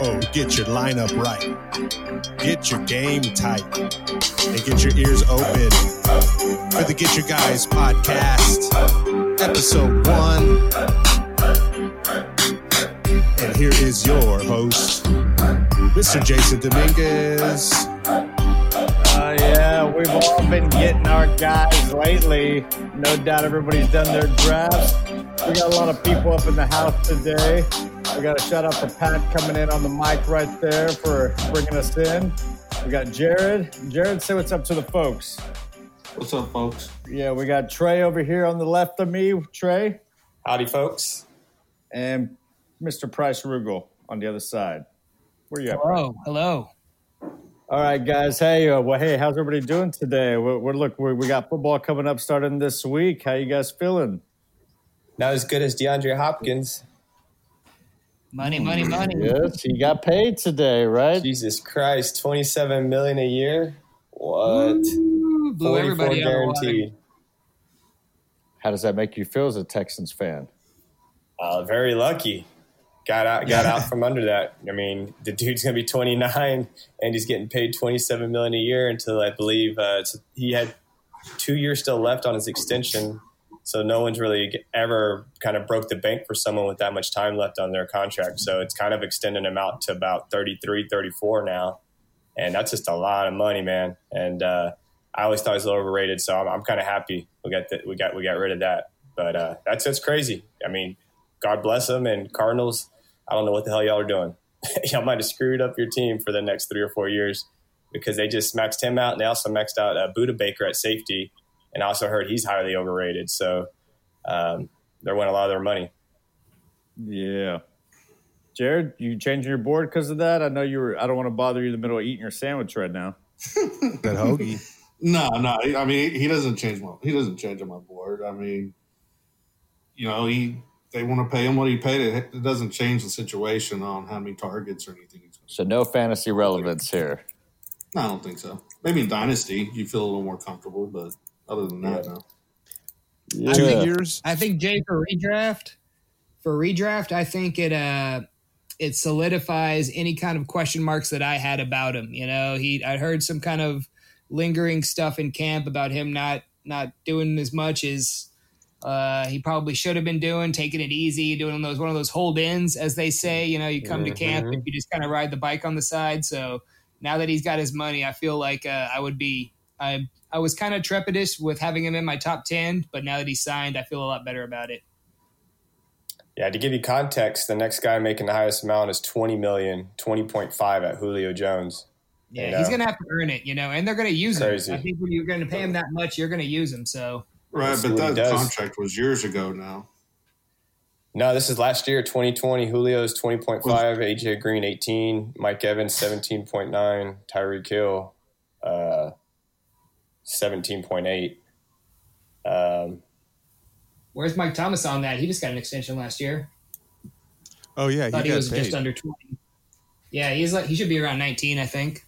Oh, get your lineup right. Get your game tight. And get your ears open the Get Your Guys podcast, episode one. And here is your host, Mr. Jason Dominguez. Uh, yeah, we've all been getting our guys lately. No doubt everybody's done their drafts. We got a lot of people up in the house today. We got a shout out to Pat coming in on the mic right there for bringing us in. We got Jared. Jared, say what's up to the folks. What's up, folks? Yeah, we got Trey over here on the left of me. Trey. Howdy, folks. And Mr. Price Rugel on the other side. Where you at? Hello, hello. All right, guys. Hey, uh, well, hey, how's everybody doing today? We're, we're look, we we got football coming up starting this week. How you guys feeling? Not as good as DeAndre Hopkins. Money, money, money. Yes, he got paid today, right? Jesus Christ, twenty-seven million a year. What? Ooh, Blew Forty-four everybody out of water. guaranteed. How does that make you feel as a Texans fan? Uh, very lucky. Got out, got out from under that. I mean, the dude's gonna be 29, and he's getting paid 27 million a year until I believe uh, he had two years still left on his extension. So no one's really ever kind of broke the bank for someone with that much time left on their contract. So it's kind of extending him out to about 33, 34 now, and that's just a lot of money, man. And uh, I always thought he was a little overrated, so I'm, I'm kind of happy we got the, we got we got rid of that. But uh, that's that's crazy. I mean, God bless them and Cardinals. I don't know what the hell y'all are doing. y'all might have screwed up your team for the next three or four years because they just maxed him out and they also maxed out uh, Budda Baker at safety. And I also heard he's highly overrated. So um, they're winning a lot of their money. Yeah. Jared, you changing your board because of that? I know you were. I don't want to bother you in the middle of eating your sandwich right now. That hoagie. No, no. I mean, he doesn't change my he doesn't change on my board. I mean, you know, he they want to pay him what he paid. It, it doesn't change the situation on how many targets or anything. He's So no fantasy relevance here. No, I don't think so. Maybe in dynasty you feel a little more comfortable, but other than that, no. Two Yeah. years. I think Jay for redraft, for redraft, I think it uh it solidifies any kind of question marks that I had about him. You know, he I heard some kind of lingering stuff in camp about him not not doing as much as uh, he probably should have been doing, taking it easy, doing those one of those hold ins, as they say. You know, you come to camp and you just kind of ride the bike on the side. So now that he's got his money, I feel like uh, I would be. I I was kind of trepidous with having him in my top ten, but now that he's signed, I feel a lot better about it. Yeah, to give you context, the next guy making the highest amount is 20 million, 20.5 at Julio Jones. Yeah, You he's know? gonna have to earn it, you know, and they're gonna use Crazy. him. I think when you're gonna pay him that much, you're gonna use him. So Right, but that contract was years ago now. No, this is last year, 2020. Julio's 20.5, AJ Green 18, Mike Evans 17.9, Tyreek Hill uh, 17.8. Um, where's Mike Thomas on that? He just got an extension last year. Oh yeah, Thought he he, got was paid. just under twenty. Yeah, he's like he should be around nineteen, I think.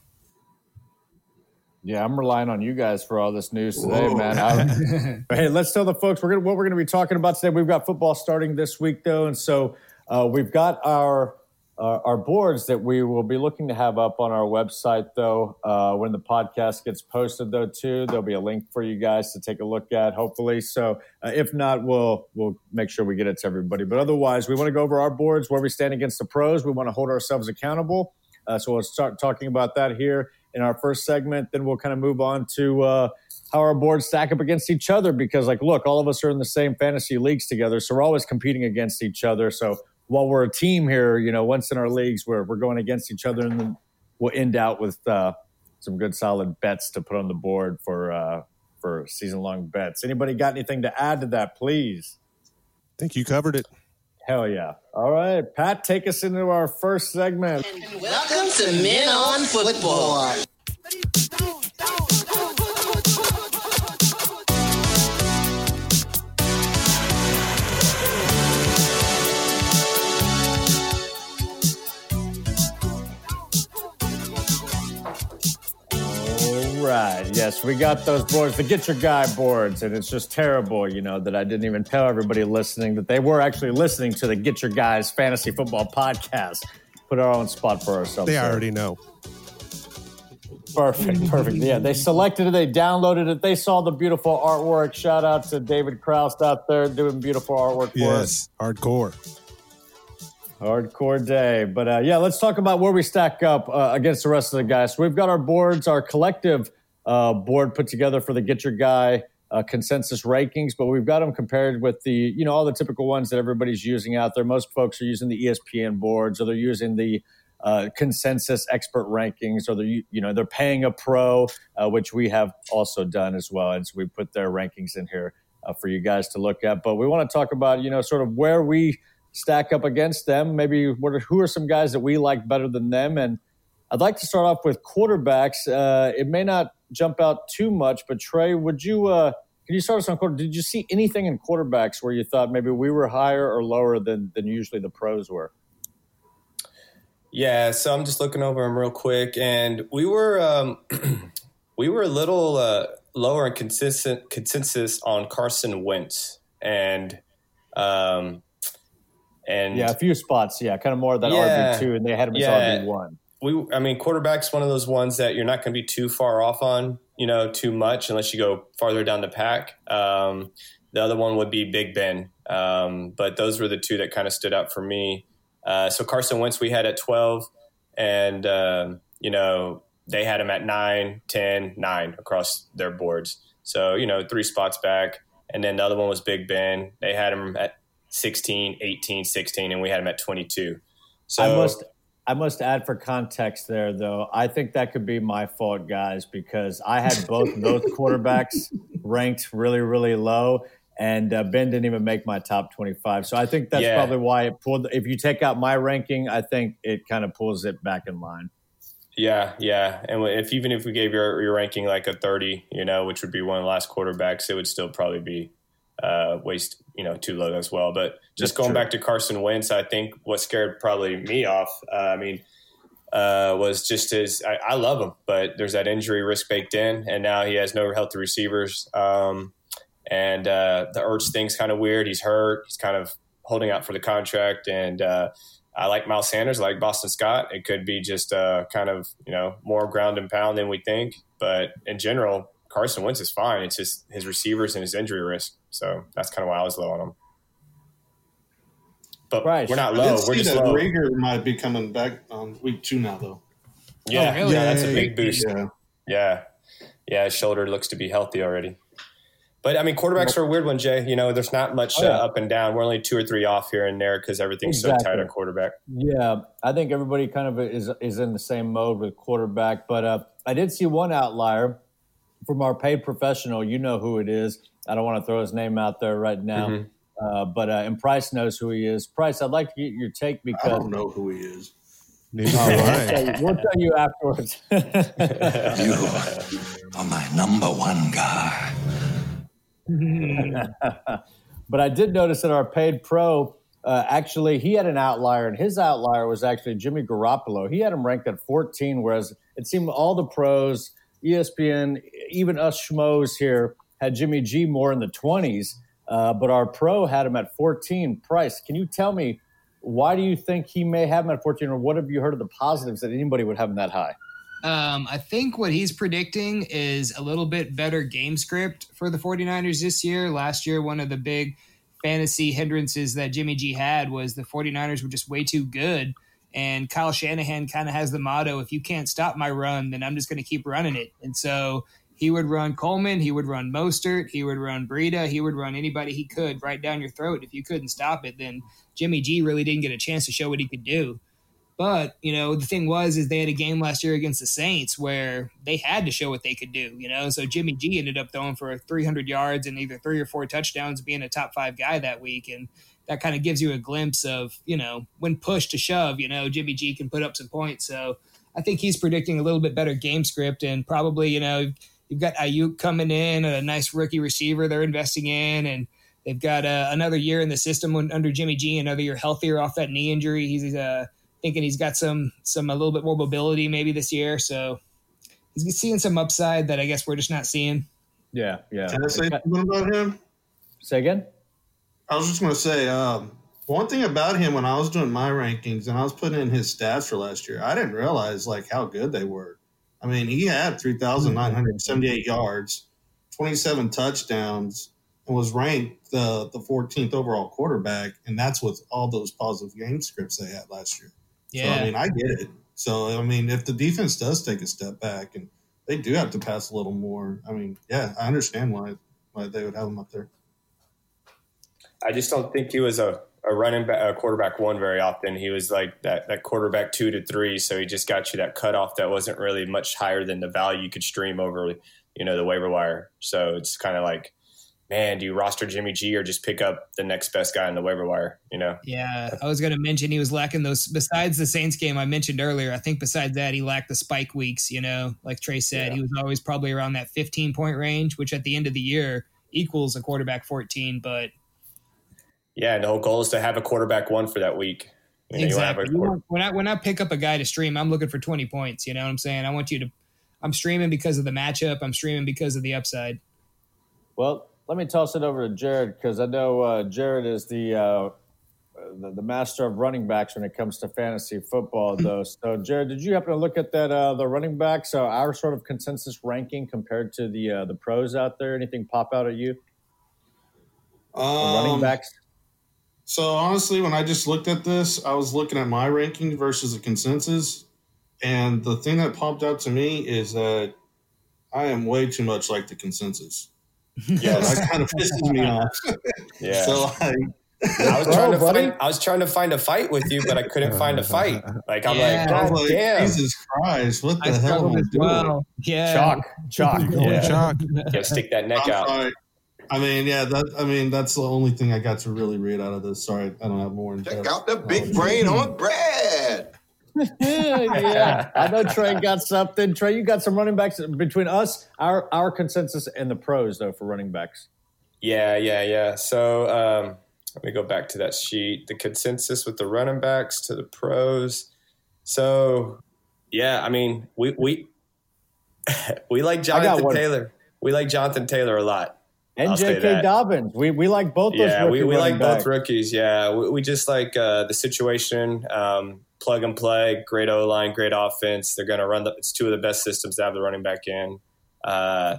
Yeah, I'm relying on you guys for all this news today, Whoa. man. I- hey, let's tell the folks we're gonna what we're gonna be talking about today. We've got football starting this week, though, and so uh, we've got our uh, our boards that we will be looking to have up on our website, though. Uh, when the podcast gets posted, though, too, there'll be a link for you guys to take a look at, hopefully. So, uh, if not, we'll we'll make sure we get it to everybody. But otherwise, we want to go over our boards where we stand against the pros. We want to hold ourselves accountable. Uh, so we'll start talking about that here in our first segment. Then we'll kind of move on to uh, how our boards stack up against each other because, like, look, all of us are in the same fantasy leagues together, so we're always competing against each other. So while we're a team here, you know, once in our leagues, we're we're going against each other, and then we'll end out with uh, some good solid bets to put on the board for uh, for season long bets. Anybody got anything to add to that, please? think you covered it. Hell yeah! All right, Pat, take us into our first segment. And Welcome to Men on Football. Yes, we got those boards, the Get Your Guy boards, and it's just terrible, you know, that I didn't even tell everybody listening that they were actually listening to the Get Your Guys Fantasy Football Podcast. Put our own spot for ourselves. They already know. Perfect, perfect. Yeah, they selected it, they downloaded it, they saw the beautiful artwork. Shout out to David Kraus out there doing beautiful artwork for us. Yes, hardcore. Hardcore day. But uh, yeah, let's talk about where we stack up uh, against the rest of the guys. So we've got our boards, our collective uh, board put together for the Get Your Guy uh, consensus rankings, but we've got them compared with the, you know, all the typical ones that everybody's using out there. Most folks are using the ESPN boards or they're using the uh, consensus expert rankings or they're, you know, they're paying a pro, uh, which we have also done as well. And so we put their rankings in here for you guys to look at. But we want to talk about, you know, sort of where we stack up against them. Maybe what are, who are some guys that we like better than them? And I'd like to start off with quarterbacks. Uh, it may not jump out too much, but Trey, would you uh, can you start us on quarter? Did you see anything in quarterbacks where you thought maybe we were higher or lower than than usually the pros were? Yeah, so I'm just looking over them real quick, and we were um, we were a little uh, lower in consistent consensus on Carson Wentz, and um, and Yeah, a few spots. Yeah, kind of more than Yeah. RB two, and they had him as Yeah. RB one. we I mean quarterback's one of those ones that you're not going to be too far off on, you know, too much unless you go farther down the pack. Um, the other one would be Big Ben, um, but those were the two that kind of stood out for me. Uh, so Carson Wentz we had at 12, and um, you know they had him at 9, 10, 9 across their boards. So you know three spots back, and then the other one was Big Ben. They had him at 16, 18, 16, and we had him at 22. So I must I must add for context there though. I think that could be my fault, guys, because I had both those quarterbacks ranked really, really low, and uh, Ben didn't even make my top twenty-five. So I think that's Yeah. probably why it pulled. If you take out my ranking, I think it kind of pulls it back in line. Yeah, yeah, and if even if we gave your your ranking like a thirty, you know, which would be one of the last quarterbacks, it would still probably be uh, waste, you know, too low as well. But just That's going true. back to Carson Wentz, I think what scared probably me off. Uh, I mean, uh, was just his. I, I love him, but there's that injury risk baked in, and now he has no healthy receivers. Um, and uh, the Ertz thing's kind of weird. He's hurt. He's kind of holding out for the contract, and uh, I like Miles Sanders. I like Boston Scott. It could be just uh, kind of you know more ground and pound than we think, but in general, Carson Wentz is fine. It's just his receivers and his injury risk. So that's kind of why I was low on him. But Right. we're not I low. did We're see just that low. Reagor might be coming back on week two now, though. Yeah, Oh, really? yeah, that's a big boost. Yeah. Yeah. Yeah, his shoulder looks to be healthy already. But I mean, quarterbacks are a weird one, Jay. You know, there's not much Oh, yeah. uh, up and down. We're only two or three off here and there because everything's so tight at quarterback. Yeah, I think everybody kind of is is in the same mode with quarterback. But uh, I did see one outlier from our paid professional. You know who it is. I don't want to throw his name out there right now, Mhm. uh, but uh, and Price knows who he is. Price, I'd like to get your take because I because don't know who he is. Neither do Oh, we'll, tell you, we'll tell you afterwards. You are my number one guy. but I did notice that our paid pro, uh, actually, he had an outlier, and his outlier was actually Jimmy Garoppolo. He had him ranked at 14, whereas it seemed all the pros, ESPN, even us schmoes here, had Jimmy G more in the 20s. Uh, but our pro had him at 14. Price, can you tell me why do you think he may have him at 14, or what have you heard of the positives that anybody would have him that high? Um, I think what he's predicting is a little bit better game script for the 49ers this year. Last year, one of the big fantasy hindrances that Jimmy G had was the 49ers were just way too good. And Kyle Shanahan kind of has the motto if you can't stop my run, then I'm just going to keep running it. And so he would run Coleman, he would run Mostert, he would run Breida, he would run anybody he could right down your throat. If you couldn't stop it, then Jimmy G really didn't get a chance to show what he could do. But you know, the thing was, is they had a game last year against the Saints where they had to show what they could do. You know, so Jimmy G ended up throwing for 300 yards and either three or four touchdowns, being a top five guy that week, and that kind of gives you a glimpse of you know when push to shove, you know, Jimmy G can put up some points. So I think he's predicting a little bit better game script and probably you know you've got Aiyuk coming in, a nice rookie receiver they're investing in, and they've got uh, another year in the system when, under Jimmy G, another year healthier off that knee injury. He's uh, thinking he's got some some a little bit more mobility maybe this year. So he's seeing some upside that I guess we're just not seeing. Yeah, yeah. Can I say something about him? Say again. I was just going to say um, one thing about him when I was doing my rankings and I was putting in his stats for last year. I didn't realize like how good they were. I mean, he had three thousand nine hundred seventy-eight yards, twenty-seven touchdowns, and was ranked the the 14th overall quarterback. And that's with all those positive game scripts they had last year. Yeah. So I mean, I get it. So I mean, if the defense does take a step back and they do have to pass a little more, I mean, yeah, I understand why why they would have him up there. I just don't think he was a, a running back, a quarterback one very often. He was like that, that quarterback two to three. So he just got you that cutoff that wasn't really much higher than the value you could stream over, you know, the waiver wire. So it's kind of like, man, do you roster Jimmy G or just pick up the next best guy in the waiver wire? You know? Yeah, I was going to mention he was lacking those. Besides the Saints game I mentioned earlier, I think besides that he lacked the spike weeks. You know, like Trey said, Yeah. he was always probably around that 15 point range, which at the end of the year equals a quarterback 14. But Yeah. And the whole goal is to have a quarterback one for that week. You know, you have a exactly, want- when I when I pick up a guy to stream, I'm looking for 20 points. You know what I'm saying? I want you to. I'm streaming because of the matchup. I'm streaming because of the upside. Well, let me toss it over to Jared because I know uh, Jared is the, uh, the the master of running backs when it comes to fantasy football. Though, so Jared, did you happen to look at that uh, the running backs? Uh, our sort of consensus ranking compared to the uh, the pros out there. Anything pop out at you? The running Um, backs. So honestly, when I just looked at this, I was looking at my ranking versus the consensus, and the thing that popped out to me is that I am way too much like the consensus. Yeah, that kind of pisses me off. Yeah. So I, I was Oh, trying to buddy. find, I was trying to find a fight with you, but I couldn't find a fight. Like, I'm Yeah. like, God like, damn. Jesus Christ, what the I hell struggled am I doing? well. Yeah. Chalk, chalk. Going Yeah. chalk. Gotta stick that neck I'm out. sorry. I mean, yeah, that I mean that's the only thing I got to really read out of this. Sorry, I don't have more. in Check depth. out the big brain on Brad. yeah, I know Trey got something. Trey, you got some running backs between us, our our consensus, and the pros though for running backs. Yeah, yeah, yeah. So um, let me go back to that sheet. The consensus with the running backs to the pros. So yeah, I mean, we we we like Jonathan. Taylor. We like Jonathan Taylor a lot. And J.K. Dobbins, we we like both those. Yeah, we, we like running both rookies. Yeah, we, we just like uh, the situation. Um, plug and play, great O line, great offense. They're going to run the. It's two of the best systems to have the running back in. Uh,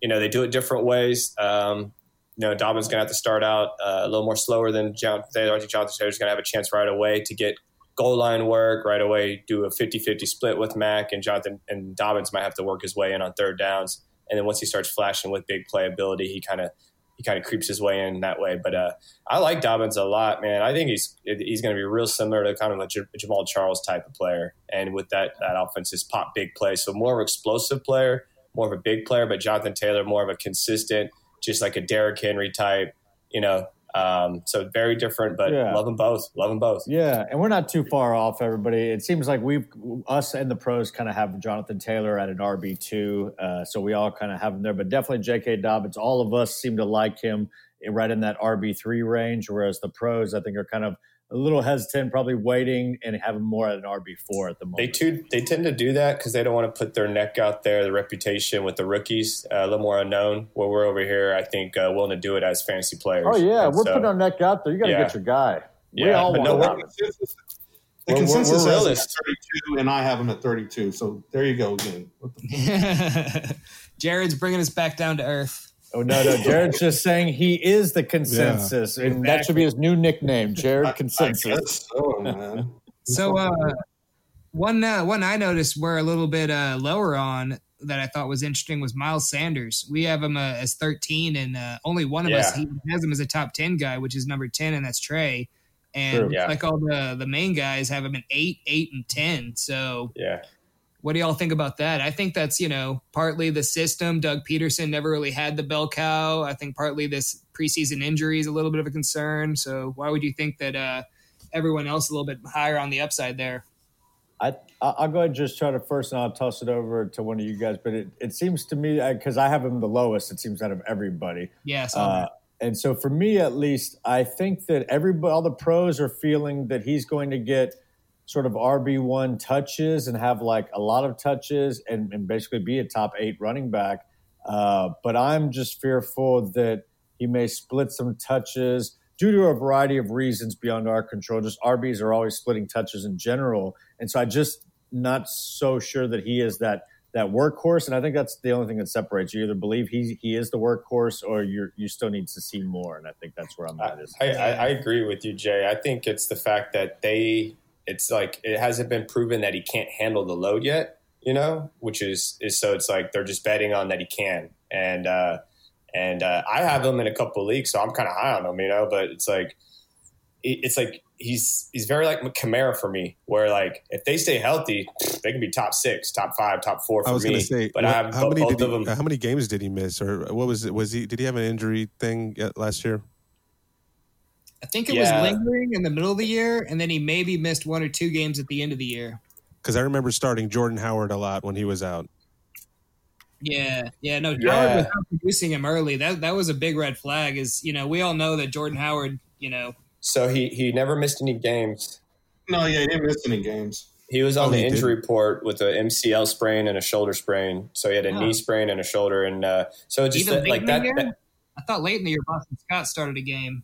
you know, they do it different ways. Um, you know, Dobbins going to have to start out uh, a little more slower than. I think Jonathan Taylor's going to have a chance right away to get goal line work right away. Do a 50-50 split with Mac, and Jonathan and Dobbins might have to work his way in on third downs. And then once he starts flashing with big playability, he kind of he kind of creeps his way in that way. But uh, I like Dobbins a lot, man. I think he's he's going to be real similar to kind of a Jamaal Charles type of player, and with that that offense is pop big play, so more of an explosive player, more of a big player. But Jonathan Taylor more of a consistent, just like a Derrick Henry type, you know. Um, so very different, but Yeah. love them both. Love them both. Yeah, and we're not too far off, everybody. It seems like we've us and the pros kind of have Jonathan Taylor at an RB two, uh, so we all kind of have him there. But definitely J.K. Dobbins. All of us seem to like him right in that RB three range, whereas the pros, I think, are kind of a little hesitant, probably waiting and have him more at an RB four at the moment. They too they tend to do that because they don't want to put their neck out there, the reputation with the rookies, uh, a little more unknown. Where we're over here, I think uh, willing to do it as fantasy players. oh yeah, And we're so- putting our neck out there. You got to Yeah. get your guy. we Yeah, all but want no, him. we're- The We're- we're- consensus we're has him at 32, and I have him at 32. So there you go again. What the Jared's bringing us back down to earth. Oh no, no, Jared's just saying he is the consensus, and that should be his new nickname, Jared I Consensus. guess so, man. So uh, one uh, one I noticed we're a little bit uh, lower on that I thought was interesting was Miles Sanders. We have him uh, as 13, and uh, only one of us Yeah. he has him as a top 10 guy, which is number 10, and that's Trey. And True. Yeah. like all the the main guys have him in eight, eight, and 10. So Yeah, what do y'all think about that? I think that's you know partly the system. Doug Pederson never really had the bell cow. I think partly this preseason injury is a little bit of a concern. So why would you think that uh, everyone else a little bit higher on the upside there? I I- I'll go ahead and just try to first, and I'll toss it over to one of you guys. But it, it seems to me because I have him the lowest. It seems out of everybody. Yeah, Uh, and so for me, at least, I think that everybody, all the pros are feeling that he's going to get sort of RB1 touches and have like a lot of touches and, and basically be a top eight running back. Uh, but I'm just fearful that he may split some touches due to a variety of reasons beyond our control. Just RBs are always splitting touches in general. And so I just not so sure that he is that that workhorse. And I think that's the only thing that separates you. either believe he he is the workhorse or you you still need to see more. And I think that's where I'm at. I, I, I agree with you, Jay. I think it's the fact that they it's like it hasn't been proven that he can't handle the load yet, you know, which is is so it's like they're just betting on that he can. And uh and uh, I have him in a couple leagues, so I'm kind of high on him, you know. But it's like it's like he's he's very like Kamara for me, where like if they stay healthy, they can be top six, top five, top four for I was me. say, but what- I have how bo- many both did of them. how many games did he miss, or what was it? Was he did he have an injury thing last year? I think it Yeah. was lingering in the middle of the year, and then he maybe missed one or two games at the end of the year. Because I remember starting Jordan Howard a lot when he was out. Yeah, yeah, no, Yeah. Howard was not producing him early. That that was a big red flag. Is you know we all know that Jordan Howard, you know, So he he never missed any games. No, yeah, he didn't miss any games. He was on Oh, the he did? injury report with a MCL sprain and a shoulder sprain. So he had a Oh. knee sprain and a shoulder, and uh, so it just even that, like that. that- I thought late in the year Boston Scott started a game.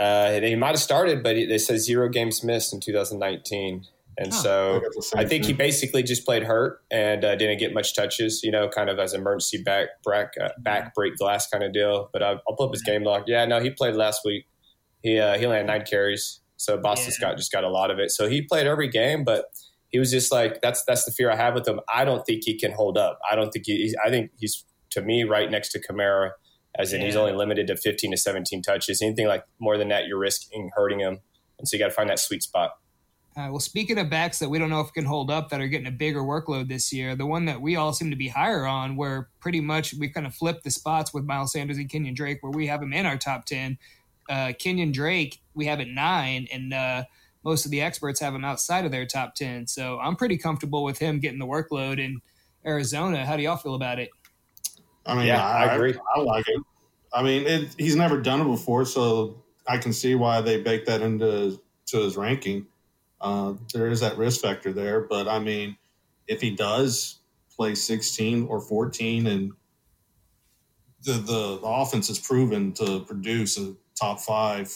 Uh, he might have started, but they said zero games missed in 2019, and Huh. So got the same I think he basically just played hurt and uh, didn't get much touches. You know, kind of as emergency back back uh, back break glass kind of deal. But I'll, I'll pull up his game log. Yeah, no, he played last week. He uh, he only had nine carries, so Boston Yeah. Scott just got a lot of it. So he played every game, but he was just like that's that's the fear I have with him. I don't think he can hold up. I don't think he. he's- I think he's to me right next to Kamara, as in he's only limited to 15 to 17 touches. Anything like more than that, you're risking hurting him, and so you got to find that sweet spot. Uh, well, speaking of backs that we don't know if can hold up that are getting a bigger workload this year, the one that we all seem to be higher on, where pretty much we kind of flipped the spots with Miles Sanders and Kenyon Drake, where we have him in our top 10. Uh, Kenyon Drake, we have at nine, and uh, most of the experts have him outside of their top 10. So I'm pretty comfortable with him getting the workload in Arizona. How do y'all feel about it? I mean, Yeah, I agree. I, like it. I mean, it, he's never done it before, so I can see why they baked that into to his ranking. Uh, there is that risk factor there, but I mean, if he does play 16 or 14, and the the, the offense is proven to produce a top five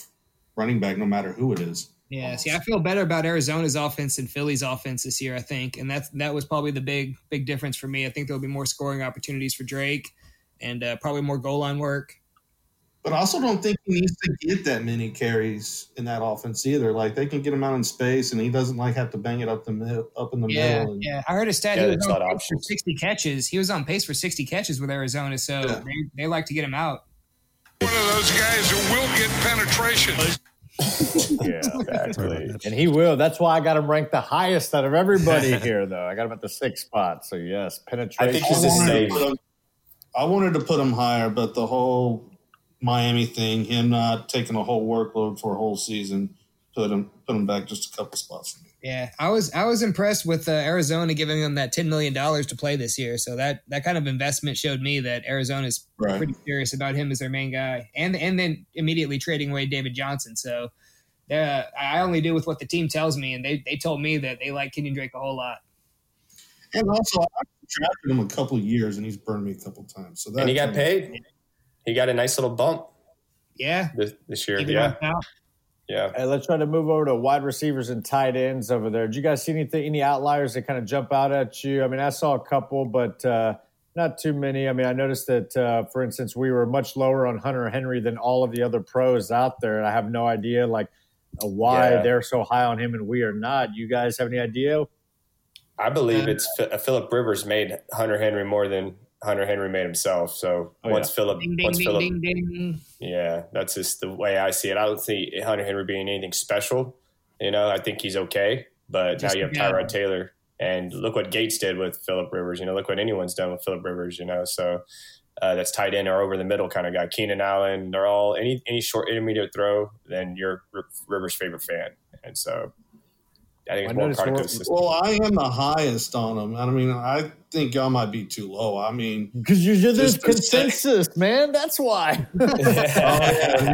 running back, no matter who it is. Yeah, see, I feel better about Arizona's offense and Philly's offense this year. I think, and that's that was probably the big big difference for me. I think there'll be more scoring opportunities for Drake, and uh, probably more goal line work. But I also don't think he needs to get that many carries in that offense either. Like they can get him out in space, and he doesn't like have to bang it up the middle, up in the Yeah, middle. And, yeah. I heard a stat. Yeah, he was on of pace for sixty catches. He was on pace for sixty catches with Arizona, so Yeah. they, they like to get him out. One of those guys who will get penetration. yeah. Exactly. And he will. That's why I got him ranked the highest out of everybody here, though. I got him at the sixth spot. So yes, penetration. I think he's a safe. To put him, I wanted to put him higher, but the whole Miami thing, him not taking a whole workload for a whole season, put him put him back just a couple spots for me. Yeah, I was I was impressed with uh, Arizona giving him that ten million dollars to play this year. So that that kind of investment showed me that Arizona's Right. pretty serious about him as their main guy, and and then immediately trading away David Johnson. So uh, I only do with what the team tells me, and they they told me that they like Kenyon Drake a whole lot. And also, I drafted him a couple of years, and he's burned me a couple of times. So that and he got paid. He got a nice little bump Yeah, this, this year. even Yeah, yeah. Hey, let's try to move over to wide receivers and tight ends over there. Did you guys see anything, any outliers that kind of jump out at you? I mean, I saw a couple, but uh, not too many. I mean, I noticed that, uh, for instance, we were much lower on Hunter Henry than all of the other pros out there, and I have no idea like uh, why Yeah. they're so high on him and we are not. You guys have any idea? I believe it's uh, Philip Rivers made Hunter Henry more than Hunter Henry made himself. So Oh, once yeah. Philip, Ding ding once ding Philip, ding ding. yeah, that's just the way I see it. I don't see Hunter Henry being anything special. You know, I think he's okay, but Just now you have a guy. Tyrod Taylor, and look what Gates did with Philip Rivers. You know, look what anyone's done with Philip Rivers. You know, so uh, that's tight end or over the middle kind of guy. Keenan Allen, they're all any any short intermediate throw, then you're R- Rivers' favorite fan, and so I think I it's more noticed product of the system. Well, I am the highest on them. I mean, I think y'all might be too low. I mean, Because you're there's Just to say- consensus, man. That's why. oh, yeah.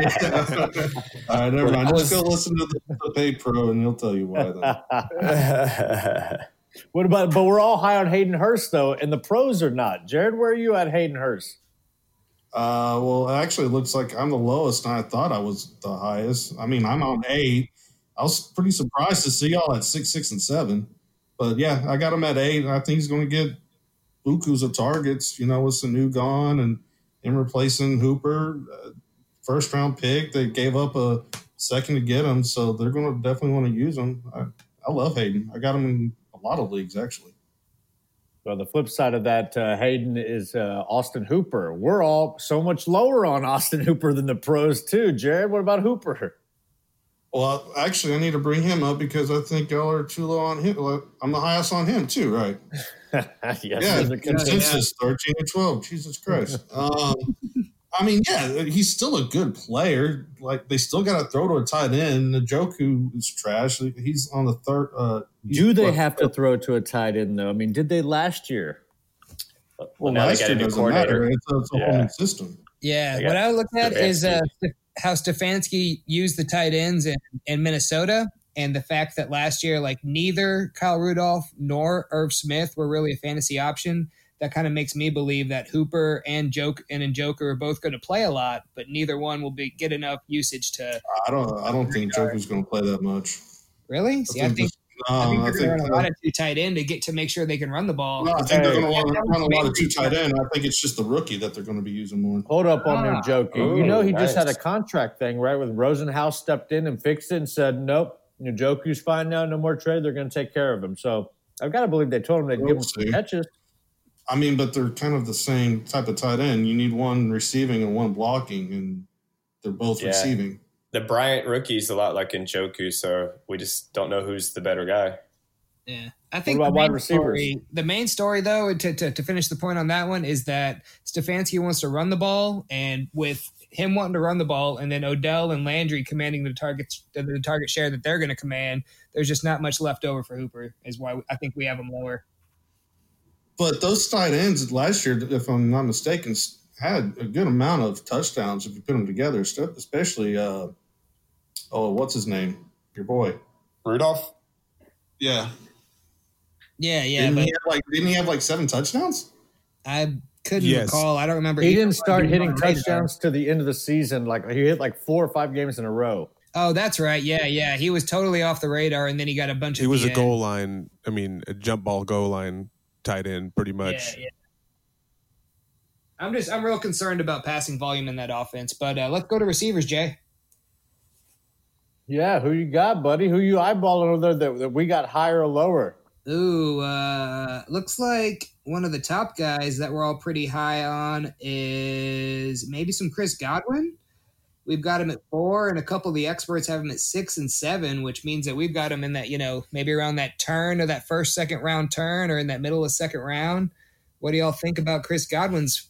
All right, never mind. Just go listen to the, the Pay Pro, and he'll tell you why. Then. what about? But we're all high on Hayden Hurst though, and the pros are not. Jared, where are you at, Hayden Hurst? Uh, well, actually, it looks like I'm the lowest, and I thought I was the highest. I mean, I'm on eight. I was pretty surprised to see y'all at six, six, and seven. But yeah, I got him at eight. I think he's going to get bukus of targets. You know, with Sanu gone and him replacing Hooper, uh, first round pick. They gave up a second to get him, so they're going to definitely want to use him. I, I love Hayden. I got him in a lot of leagues actually. Well, the flip side of that, uh, Hayden is uh, Austin Hooper. We're all so much lower on Austin Hooper than the pros too. Jared, what about Hooper? Well, actually, I need to bring him up because I think y'all are too low on him. I'm the highest on him too, right? yes, yeah, a consensus. consensus thirteen or twelve. Jesus Christ. um, I mean, yeah, he's still a good player. Like they still got to throw to a tight end. Njoku is trash. He's on the third. Uh, Do they what, have to throw to a tight end though? I mean, did they last year? Well, now they last got a year new doesn't matter. It's a, it's a Yeah. whole new system. Yeah, They what I look at is uh, Stefanski. Ste- how Stefanski used the tight ends in, in Minnesota, and the fact that last year, like neither Kyle Rudolph nor Irv Smith were really a fantasy option. That kind of makes me believe that Hooper and Joke and Joker are both going to play a lot, but neither one will be get enough usage to I don't. I don't think Joker's going to play that much. really. See, I think no, I think I they're going to run a lot of two tight end to get to make sure they can run the ball. no, I think they're going to want to run a lot of two tight end. I think it's just the rookie that they're going to be using more. Hold up on Ah. there, Joker. you know he just had a contract thing, right? With Rosenhaus stepped in and fixed it and said, "Nope, Njoku's fine now. No more trade. They're going to take care of him." So I've got to believe they told him they'd give him We'll some catches. I mean, but they're kind of the same type of tight end. You need one receiving and one blocking, and they're both Yeah. receiving. The Bryant rookie's a lot like Njoku, so we just don't know who's the better guy. Yeah, I think about the wide main receivers? Story, the main story, though, to, to to finish the point on that one, is that Stefanski wants to run the ball, and with him wanting to run the ball, and then Odell and Landry commanding the targets, the, the target share that they're going to command, there's just not much left over for Hooper. Is why I think we have him lower. But those tight ends last year, if I'm not mistaken, had a good amount of touchdowns if you put them together. Especially, uh, oh, what's his name? Your boy. Rudolph? Yeah, Yeah, yeah, Didn't, but he have like, didn't he have like seven touchdowns? I couldn't Yes. recall. I don't remember. He either didn't start hitting on the touchdowns to the end of the season. Like he hit like four or five games in a row. Oh, that's right. Yeah, yeah. He was totally off the radar, and then he got a bunch of He was the a end. goal line. I mean, a jump ball goal line tight end, pretty much. Yeah, yeah. I'm just I'm real concerned about passing volume in that offense. But uh, let's go to receivers, Jay. Yeah, who you got, buddy? Who you eyeballing over there that, that we got higher or lower? Ooh, uh, looks like one of the top guys that we're all pretty high on is maybe some Chris Godwin. We've got him at four, and a couple of the experts have him at six and seven, which means that we've got him in that, you know, maybe around that turn or that first, second round turn or in that middle of second round. What do y'all think about Chris Godwin's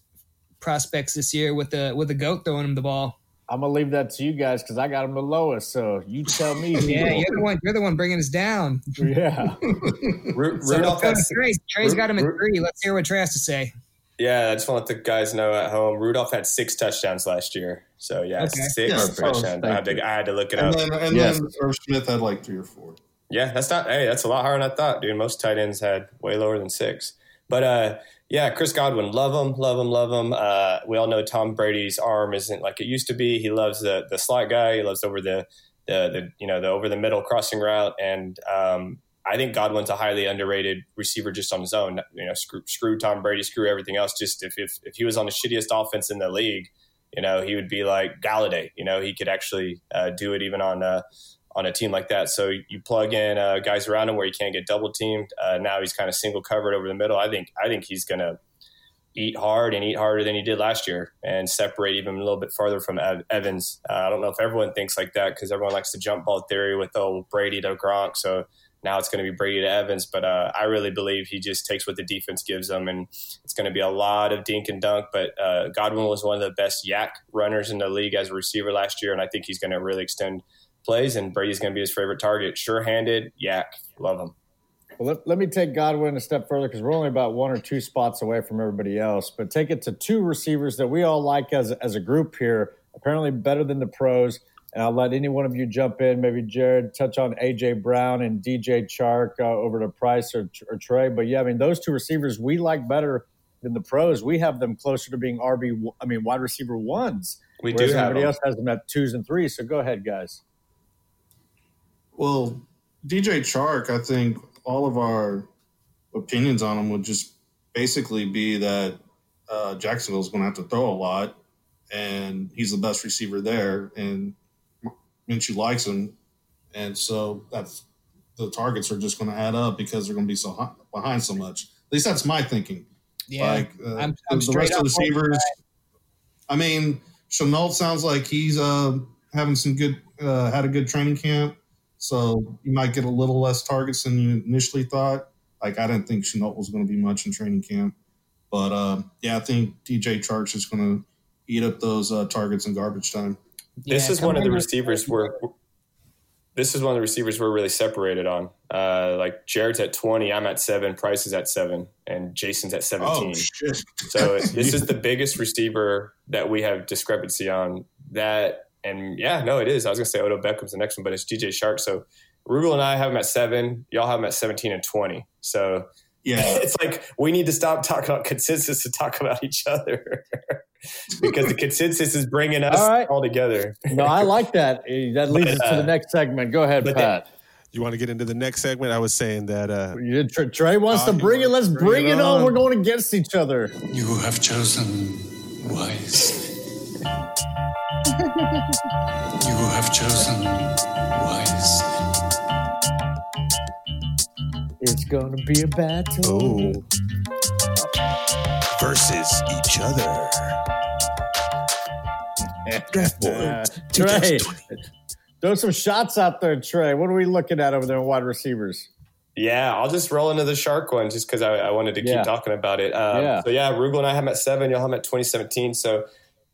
prospects this year with the with the goat throwing him the ball? I'm gonna leave that to you guys because I got him the lowest. So you tell me. Yeah, you're the one. You're the one bringing us down. yeah. Ru- So Rudolph let's go to Trey. Trey's got him at Ru- three. Let's hear what Trey has to say. yeah, I just want to let the guys know at home. Rudolph had six touchdowns last year. So yeah, Okay. six Yeah, touchdowns. I had, to, I had to look it And up. then, and Yes. then Irv Smith had like three or four. Yeah, that's not. Hey, that's a lot higher than I thought, dude. Most tight ends had way lower than six. But uh, yeah, Chris Godwin, love him, love him, love him. Uh, we all know Tom Brady's arm isn't like it used to be. He loves the the slot guy. He loves over the the, the you know the over the middle crossing route, and um, I think Godwin's a highly underrated receiver just on his own. You know, screw, screw Tom Brady, screw everything else. Just if, if if he was on the shittiest offense in the league, you know, he would be like Golladay. You know, he could actually uh, do it even on. Uh, on a team like that. So you plug in uh, guys around him where he can't get double teamed. Uh, now he's kind of single covered over the middle. I think I think he's going to eat hard and eat harder than he did last year and separate even a little bit farther from Ev- Evans. Uh, I don't know if everyone thinks like that because everyone likes the jump ball theory with oh Brady to Gronk. So now it's going to be Brady to Evans, but uh, I really believe he just takes what the defense gives him, and it's going to be a lot of dink and dunk. But uh, Godwin was one of the best YAC runners in the league as a receiver last year, and I think he's going to really extend plays, and Brady's going to be his favorite target. Sure handed, YAC, love him. Well, let, let me take Godwin a step further because we're only about one or two spots away from everybody else. But take it to two receivers that we all like as, as a group here, apparently better than the pros. And I'll let any one of you jump in. Maybe Jared touch on AJ Brown and DJ Chark uh, over to Price or, or Trey. But yeah, I mean those two receivers we like better than the pros. We have them closer to being RB. I mean wide receiver ones. We do. Everybody them. else has them at twos and threes. So go ahead, guys. Well, DJ Chark, I think all of our opinions on him would just basically be that uh, Jacksonville's going to have to throw a lot, and he's the best receiver there, and Minshew likes him, and so that's the targets are just going to add up because they're going to be so hi- behind so much. At least that's my thinking. Yeah, like uh, I'm- I'm the rest of the up with you, receivers. I mean, Shenault sounds like he's uh, having some good, uh, had a good training camp, so you might get a little less targets than you initially thought. Like I didn't think Shenault was going to be much in training camp, but uh, yeah, I think DJ Chark's is going to eat up those uh, targets in garbage time. this is one of the receivers where this is one of the receivers we're really separated on. Uh, like Jared's at twenty, I'm at seven, Price is at seven, and Jason's at seventeen. Oh shit! So this is the biggest receiver that we have discrepancy on. That and yeah, no, it is. I was gonna say Odell Beckham's the next one, but it's DJ Chark. So Rugel and I have him at seven. Y'all have him at seventeen and twenty. So yeah, it's like we need to stop talking about consensus to talk about each other because the consensus is bringing us All right. all together. No, I like that. Eh, That leads us to uh, the next segment. Go ahead, but Pat. You want to get into the next segment? I was saying that uh, You- Trey, Trey wants Oh, to bring it. Let's bring bring it it on. on. We're going against each other. You have chosen wisely. you have chosen wisely. It's going to be a battle. oh versus each other. Draft board. Uh, Trey, throw some shots out there, Trey. What are we looking at over there in wide receivers? Yeah, I'll just roll into the Chark one just because I, I wanted to keep Yeah. talking about it. Um, Yeah. So yeah, Rugel and I have him at seven. Y'all have him at 2017. So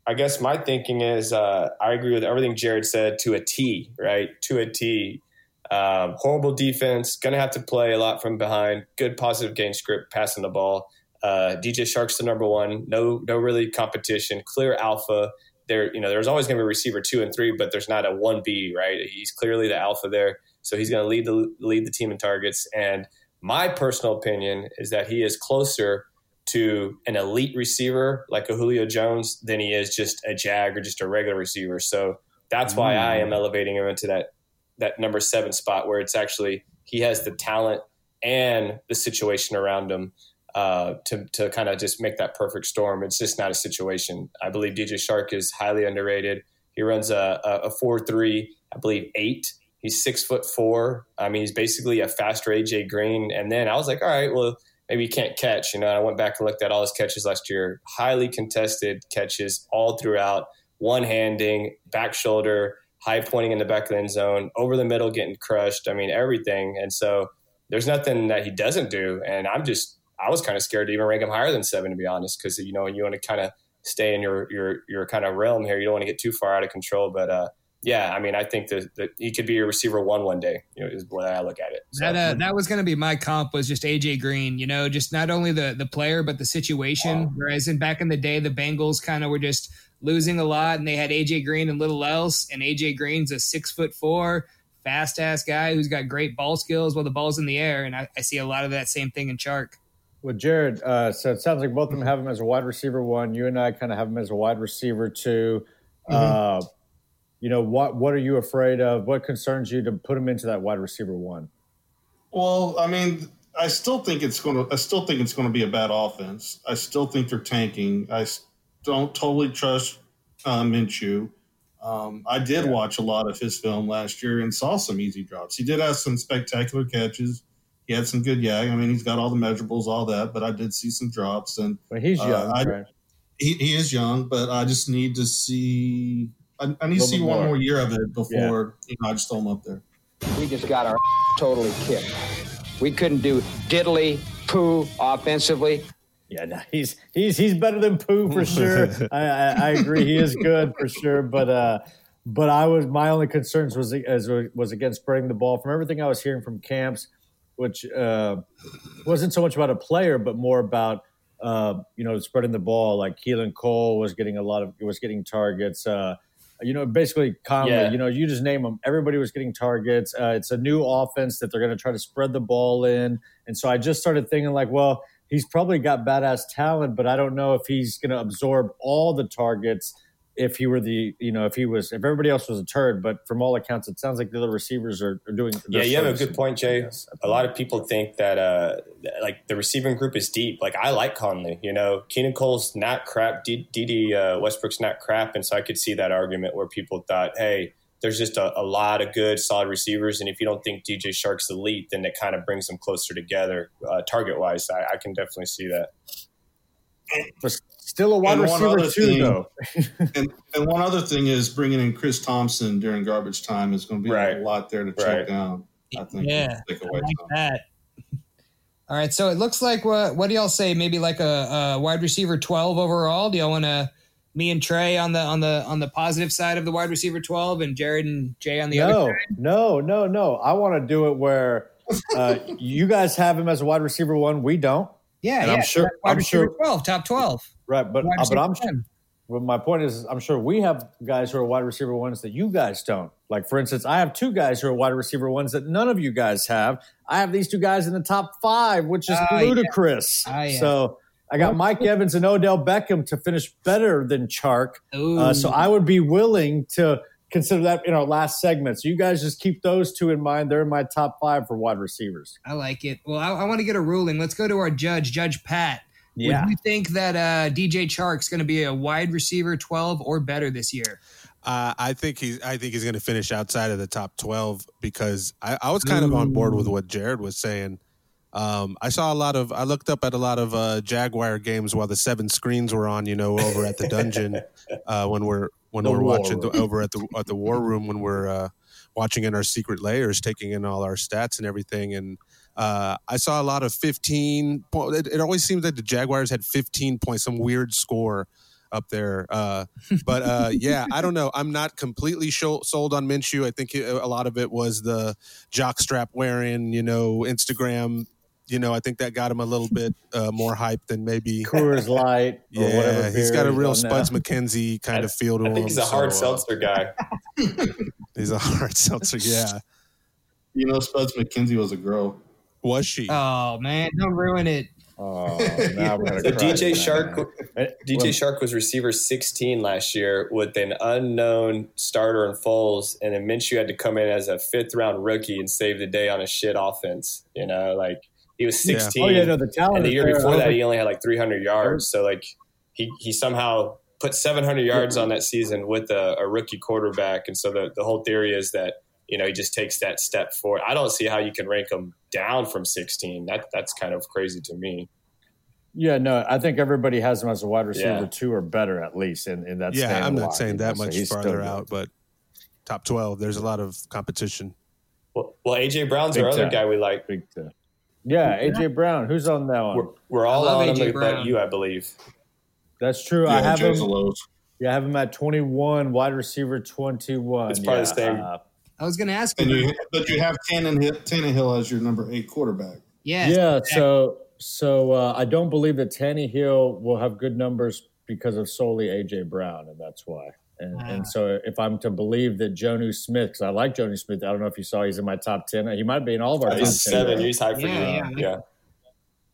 I guess my thinking is uh, I agree with everything Jared said to a T, right? To a T. Um, horrible defense, going to have to play a lot from behind. Good positive game script, passing the ball. Uh, DJ Chark's the number one. No, no really competition. Clear alpha. There, you know, there's always going to be receiver two and three, but there's not a one B, right? He's clearly the alpha there. So he's going to lead the lead the team in targets. And my personal opinion is that he is closer to an elite receiver like a Julio Jones than he is just a jag or just a regular receiver. So that's why I am elevating him into that that number seven spot where it's actually he has the talent and the situation around him uh, to to kind of just make that perfect storm. It's just not a situation. I believe DJ Chark is highly underrated. He runs a, a, a four three, I believe eight. He's six foot four. I mean, he's basically a faster AJ Green. And then I was like, all right, well, maybe he can't catch. You know, and I went back and looked at all his catches last year. Highly contested catches all throughout. One handing, back shoulder, high pointing in the back of the end zone, over the middle getting crushed. I mean, everything. And so there's nothing that he doesn't do. And I'm just, I was kind of scared to even rank him higher than seven, to be honest, because you know you want to kind of stay in your your your kind of realm here. You don't want to get too far out of control. But uh, yeah, I mean, I think that, that he could be a receiver one one day. You know, is the way I look at it. So, That uh, that was going to be my comp was just AJ Green. You know, just not only the the player but the situation. Whereas in back in the day, the Bengals kind of were just losing a lot, and they had AJ Green and little else. And AJ Green's a six foot four, fast ass guy who's got great ball skills while the ball's in the air. And I, I see a lot of that same thing in Chark. Well, Jared, uh, so it sounds like both of them have him as a wide receiver one. You and I kind of have him as a wide receiver 2 Uh, you know, what what are you afraid of? What concerns you to put him into that wide receiver one? Well, I mean, I still think it's going to. I still think it's going to be a bad offense. I still think they're tanking. i don't totally trust uh, Minshew. Um, I did watch a lot of his film last year and saw some easy drops. He did have some spectacular catches. He had some good yag. I mean, he's got all the measurables, all that. But I did see some drops, and Well, he's Uh, young, I- right? he, he is young. But I just need to see. I, I need to see one more. more year of it before you know, I just throw him up there. We just got our totally kicked. We couldn't do diddly poo offensively. Yeah, no, he's he's he's better than poo for sure. I, I, I agree, he is good for sure. But uh, but I was my only concerns was as was against spreading the ball. From everything I was hearing from camps, which uh, wasn't so much about a player, but more about uh, you know spreading the ball. Like Keelan Cole was getting a lot of was getting targets. Uh, you know, basically Conley. Yeah. You know, you just name them. Everybody was getting targets. Uh, it's a new offense that they're going to try to spread the ball in, and so I just started thinking like, well, he's probably got badass talent, but I don't know if he's going to absorb all the targets if he were the you know if he was if everybody else was a turd. But from all accounts, it sounds like the other receivers are, are doing. Yeah, they're you have a good point, Jay. Yes. A lot of people think that uh, like the receiving group is deep. Like I like Conley. You know, Keelan Cole's not crap. D- Dede uh, Westbrook's not crap, and so I could see that argument where people thought, hey. There's just a, a lot of good, solid receivers, and if you don't think DJ Chark's elite, then it kind of brings them closer together, uh, target-wise. I, I can definitely see that. But still a wide And one receiver too, thing- though. And, and one other thing is bringing in Chris Thompson during garbage time is going to be Right. a lot there to check Right. down. I think. Yeah, Take I like some. that. All right, so it looks like what what do y'all say? Maybe like a, a wide receiver twelve overall. Do y'all want to me and Trey on the on the on the positive side of the wide receiver twelve, and Jared and Jay on the other No, no, no, no. I want to do it where uh, you guys have him as a wide receiver one. We don't. Yeah, And yeah. I'm sure- wide I'm sure- twelve, top twelve. Right, but uh, but I'm receiver 10. Well, my point is, I'm sure we have guys who are wide receiver ones that you guys don't. Like, for instance, I have two guys who are wide receiver ones that none of you guys have. I have these two guys in the top five, which is Ah, yeah. ludicrous. Ah, yeah. So I got Mike Evans and Odell Beckham to finish better than Chark. Uh, so I would be willing to consider that in our last segment. So you guys just keep those two in mind. They're in my top five for wide receivers. I like it. Well, I, I want to get a ruling. Let's go to our judge, Judge Pat. Yeah. Would you think that uh, DJ Chark's going to be a wide receiver 12 or better this year? Uh, I think he's. I think he's going to finish outside of the top twelve because I, I was kind of on board with what Jared was saying. Um, I saw a lot of. I looked up at a lot of uh, Jaguar games while the seven screens were on. You know, over at the dungeon uh, when we're when The we're watching the, over at the at the war room when we're uh, watching in our secret layers, taking in all our stats and everything. And uh, I saw a lot of fifteen. po- It, it always seems that the Jaguars had fifteen points, some weird score up there. Uh, but uh, yeah, I don't know. I'm not completely sold on Minshew. I think a lot of it was the jockstrap wearing, you know, Instagram. You know, I think that got him a little bit uh, more hype than maybe. Coors Light or Yeah, whatever. he's beer got a real Spuds now. MacKenzie kind of feel to I him. think he's a so, hard uh, seltzer guy. He's a hard seltzer. Yeah, You know, Spuds MacKenzie was a girl. was she? Oh, man. Don't ruin it. Oh, now we're gonna So cry DJ. Chark, Eh, DJ well, Chark was receiver 16 last year with an unknown starter in Foles, and then Minshew had to come in as a fifth round rookie and save the day on a shit offense. You know, like he was Yeah. 16, Oh yeah, no, the talent. and the year there. before that he only had like 300 yards. So like he he somehow put 700 yards on that season with a, a rookie quarterback, and so the the whole theory is that you know he just takes that step forward. I don't see how you can rank him down from 16. That that's kind of crazy to me. Yeah, no, I think everybody has him as a wide receiver Yeah. two or better at least, and, and that's yeah, I'm not alive, saying that know, so much farther out, but top twelve. There's a lot of competition. Well, well AJ Brown's Big our other time. guy we like. Big time. Yeah, AJ Brown. Who's on that one? We're, we're all I love on him A.J. but Brown. you, I believe. That's true. Yeah, I have Jay's him. a Lowe's. Yeah, I have him at 21, wide receiver 21. It's probably yeah, the same. uh, I was going to ask And you. you, but you have Tannehill, Tannehill as your number eight quarterback. Yeah. yeah, so so uh, I don't believe that Tannehill will have good numbers because of solely AJ Brown, and that's why. And, Ah. and so if I'm to believe that Jonnu Smith, because I like Jonnu Smith, I don't know if you saw he's in my top 10. He might be in all of our top 10. He's seven. He's high for Yeah, you. yeah. Yeah.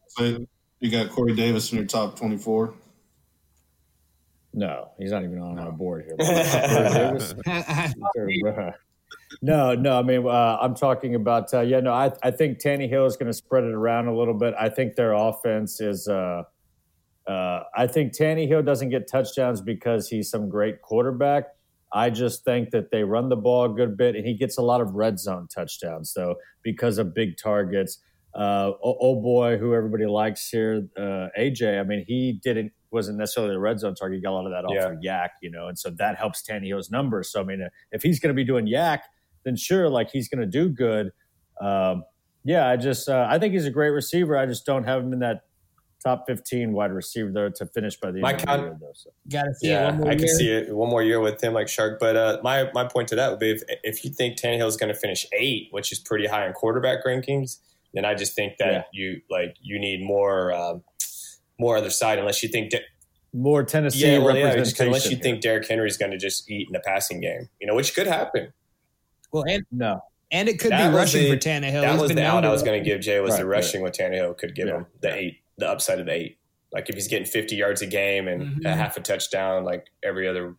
So you got Corey Davis in your top 24. No, he's not even on our board here. No, no. I mean, uh, I'm talking about. Uh, yeah, no. I I think Tannehill is going to spread it around a little bit. I think their offense is. Uh, uh, I think Tannehill doesn't get touchdowns because he's some great quarterback. I just think that they run the ball a good bit, and he gets a lot of red zone touchdowns though because of big targets. Uh, oh, oh boy, who everybody likes here, uh, AJ. I mean, he didn't wasn't necessarily a red zone target. He got a lot of that off Yeah. of YAC, you know, and so that helps Tannehill's numbers. So I mean, if he's going to be doing YAC, then sure, like he's going to do good. Um, yeah, I just uh, I think he's a great receiver. I just don't have him in that top 15 wide receiver though to finish by the end My of the year though. So. Gotta see it Yeah, one more I can year. see it one more year with him like Chark. But uh, my my point to that would be if if you think Tannehill is going to finish eight, which is pretty high in quarterback rankings, then I just think that Yeah. you like you need more um, more other side unless you think. De- More Tennessee yeah, well, yeah, just unless you here. think Derrick Henry is going to just eat in the passing game, you know, which could happen. Well, and no, and it could That be rushing the- for Tannehill. That He's was been the known out I was going to give Jay was Right, the right. rushing what Tannehill could give Yeah. him the eight, the upside of eight. Like if he's getting fifty yards a game and Mhm. a half a touchdown, like every other.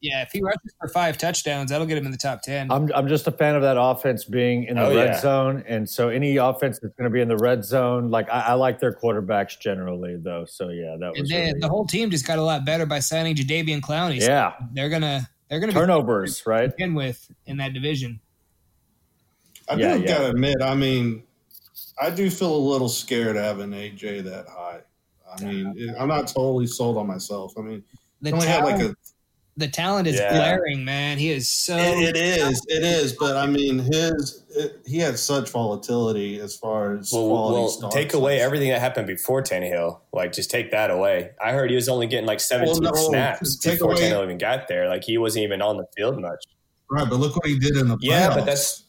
Yeah, if he rushes for five touchdowns, that'll get him in the top ten. I'm I'm just a fan of that offense being in the Oh, red yeah. zone, and so any offense that's going to be in the red zone, like I, I like their quarterbacks generally, though. So yeah, that and was then really, the whole team just got a lot better by signing Jadeveon Clowney. So yeah they're gonna they're gonna be turnovers, right? begin with in that division. I Yeah, do yeah. gotta admit, I mean, I do feel a little scared having AJ that high. I mean, it, I'm not totally sold on myself. I mean, The he only had talent, like a. the talent is Yeah. glaring, man. He is so It, it is, it is, but I mean, his it, he had such volatility as far as Well, quality well take away everything that happened before Tannehill. Like, just take that away. I heard he was only getting like 17 Well, no, snaps before away- Tannehill even got there. Like, he wasn't even on the field much. right? But look what he did in the playoffs. Yeah, but that's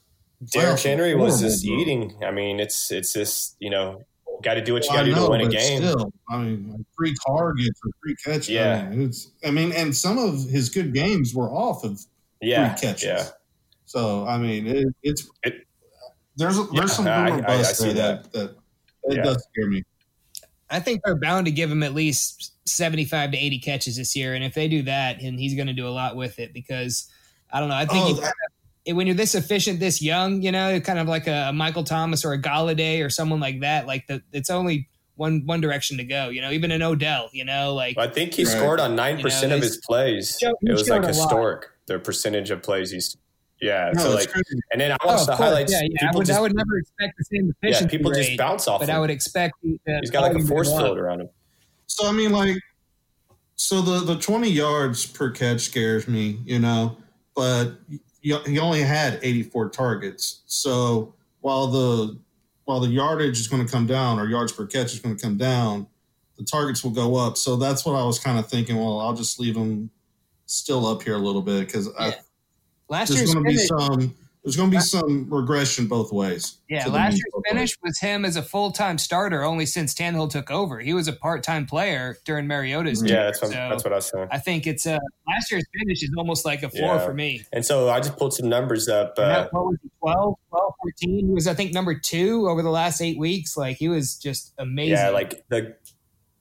Derrick Henry was just bro. eting. I mean, it's it's just you know, got to do what you Well, got to do to win a game. Still, I mean, like three targets or three catches. Yeah. I mean, it's, I mean, and some of his good games were off of yeah, three catches. yeah. So I mean, it, it's It- there's a, Yeah, there's some I- boomer I- I see there that that, it Yeah. does scare me. I think they're bound to give him at least 75 to 80 catches this year. And if they do that, and he's going to do a lot with it because I don't know. I think Oh, you- that- when you're this efficient, this young, you know, kind of like a, Michael Thomas or a Golladay or someone like that, like the, it's only one, one direction to go, you know, even an Odell, you know, like Well, I think he Right. scored on nine percent You know, of his plays. Joe- he it was like a lot. historic. The percentage of plays he's. Yeah, No, so like, crazy. and then I Oh, watched of the course. highlights. Yeah, yeah. I would, just, I would never expect the same yeah, efficiency people just rate, bounce off. but him. I would expect the, the He's got like a force field around him. So I mean, like, so the the 20 yards per catch scares me, you know, but he, he only had 84 targets. So while the while the yardage is going to come down or yards per catch is going to come down, the targets will go up. So that's what I was kind of thinking. Well, I'll just leave him still up here a little bit because Yeah. Last there's year's going to be some there's going to be some regression both ways. yeah, last year's football. finish was him as a full time starter only since Tannehill took over. He was a part time player during Mariota's. Yeah, that's what so that's what I was saying. I think it's uh, last year's finish is almost like a floor Yeah. for me. And so I just pulled some numbers up. Uh, that- what was he, 12, 12, 14? He was, I think, number two over the last eight weeks. Like, he was just amazing. yeah, like the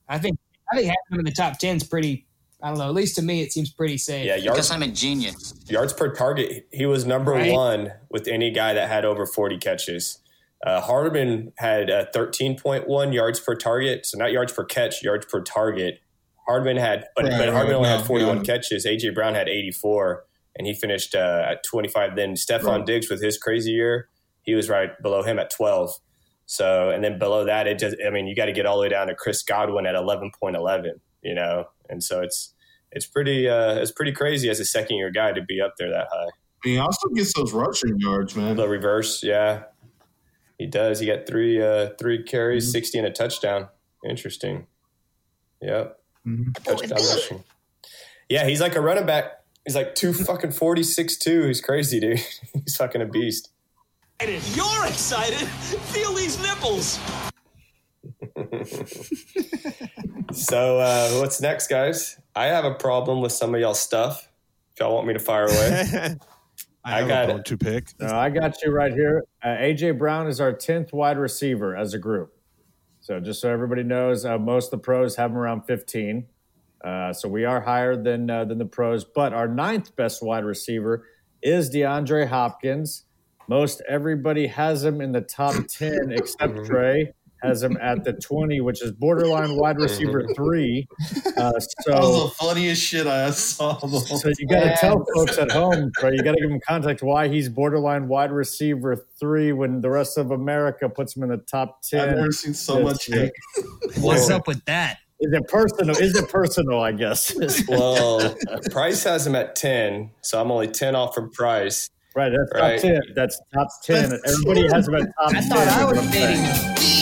I think I think having him in the top 10 is pretty, I don't know, at least to me, it seems pretty safe. yeah yards I'm a genius. yards per target. He was number Right. one with any guy that had over forty catches. Uh, Hardman had uh, thirteen point one yards per target, so not yards per catch, yards per target. Hardman had, but, Right, but Hardman right, only no, had forty one yeah. catches. AJ Brown had eighty four, and he finished uh, at twenty five. Then Stefon Right. Diggs with his crazy year, he was right below him at twelve. So, and then below that, it just, I mean, you got to get all the way down to Chris Godwin at 11.11, you know? And so it's, it's pretty, uh, it's pretty crazy as a second year guy to be up there that high. He also gets those rushing yards, man. The reverse, yeah. He does. He got three, uh, three carries, Mhm. 60 and a touchdown. Interesting. Yep. Mhm. Touchdown rushing. Yeah. He's like a running back. He's like two fucking 46 two. He's crazy, dude. he's fucking a beast. You're excited. Feel these nipples. So uh, what's next, guys? I have a problem with some of y'all stuff. If y'all want me to fire away, I, I got a it. to pick. No, I got you right here. Uh, AJ Brown is our tenth wide receiver as a group. So just so everybody knows, uh, most of the pros have him around fifteen. Uh, so we are higher than uh, than the pros. But our ninth best wide receiver is DeAndre Hopkins. Most everybody has him in the top ten, except Trey has him at the twenty, which is borderline wide receiver three. Uh, That was the funniest shit I saw. So you got to tell folks at home, Trey. You got to give them context why he's borderline wide receiver three when the rest of America puts him in the top 10. I've never seen so much hate. What's up with that? Is it personal? Is it personal? I guess. well, Price has him at 10, so I'm only 10 off from Price. right. That's Right. top ten. That's top ten. Everybody has him at top I ten. thought I was what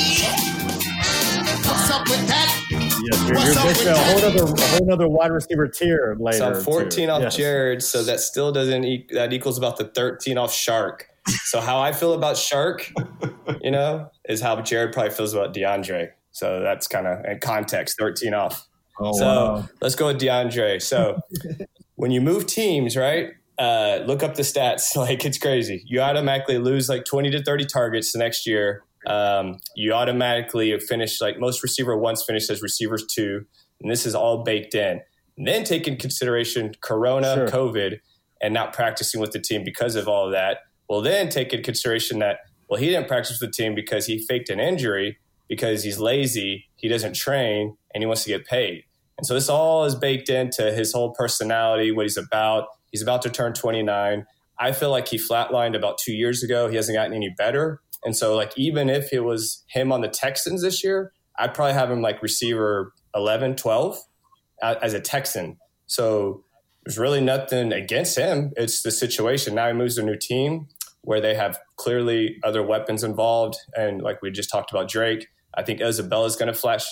Yes, you're, you're basically a whole other a whole other wide receiver tier later. So I'm 14 too. off Yes. Jared, so that still doesn't e- that equals about the 13 off Chark. So how I feel about Chark, you know, is how Jared probably feels about DeAndre. So that's kind of in context, 13 off. Oh, so wow. let's go with DeAndre. So when you move teams, right? Uh, look up the stats. Like it's crazy. You automatically lose like 20 to 30 targets the next year. Um, you automatically finish like most receiver ones finish as receivers two, and this is all baked in. And then take in consideration Corona, Sure. COVID, and not practicing with the team because of all of that. Well, then take in consideration that well he didn't practice with the team because he faked an injury because he's lazy, he doesn't train, and he wants to get paid. And so this all is baked into his whole personality, what he's about. He's about to turn 29. I feel like he flatlined about two years ago. He hasn't gotten any better. And so, like, even if it was him on the Texans this year, I'd probably have him like receiver 11, 12 uh, as a Texan. So there's really nothing against him. It's the situation. Now he moves to a new team where they have clearly other weapons involved. And like we just talked about Drake, I think Isabella's going to flash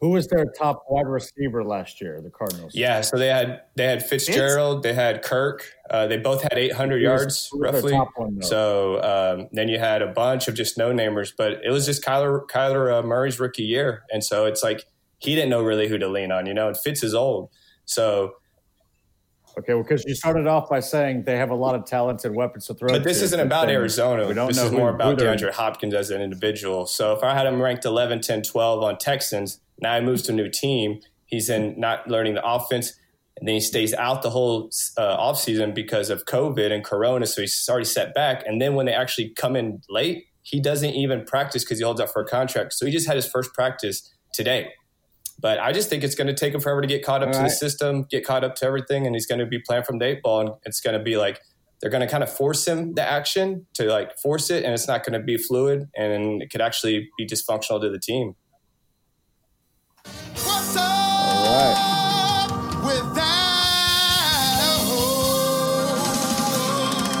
Who was their top wide receiver last year? The Cardinals. yeah, so they had they had Fitzgerald, they had Kirk. Uh, they both had 800 was- yards who was their roughly. one, so um, then you had a bunch of just no namers, but it was just Kyler Kyler uh, Murray's rookie year, and so it's like he didn't know really who to lean on. You know, and Fitz is old, so Okay, well, because you started off by saying they have a lot of talented weapons to throw. But this to, isn't about Arizona. We don't This know is who- more about DeAndre Hopkins as an individual. So if I had him ranked 11, 10, 12 on Texans, now he moves to a new team. He's in not learning the offense. And then he stays out the whole uh, offseason because of COVID and Corona. So he's already set back. And then when they actually come in late, he doesn't even practice because he holds out for a contract. So he just had his first practice today. But I just think it's going to take him forever to get caught up All to right. the system, get caught up to everything, and he's going to be playing from the eight ball. And it's going to be like they're going to kind of force him the action to like force it, and it's not going to be fluid, and it could actually be dysfunctional to the team. All right.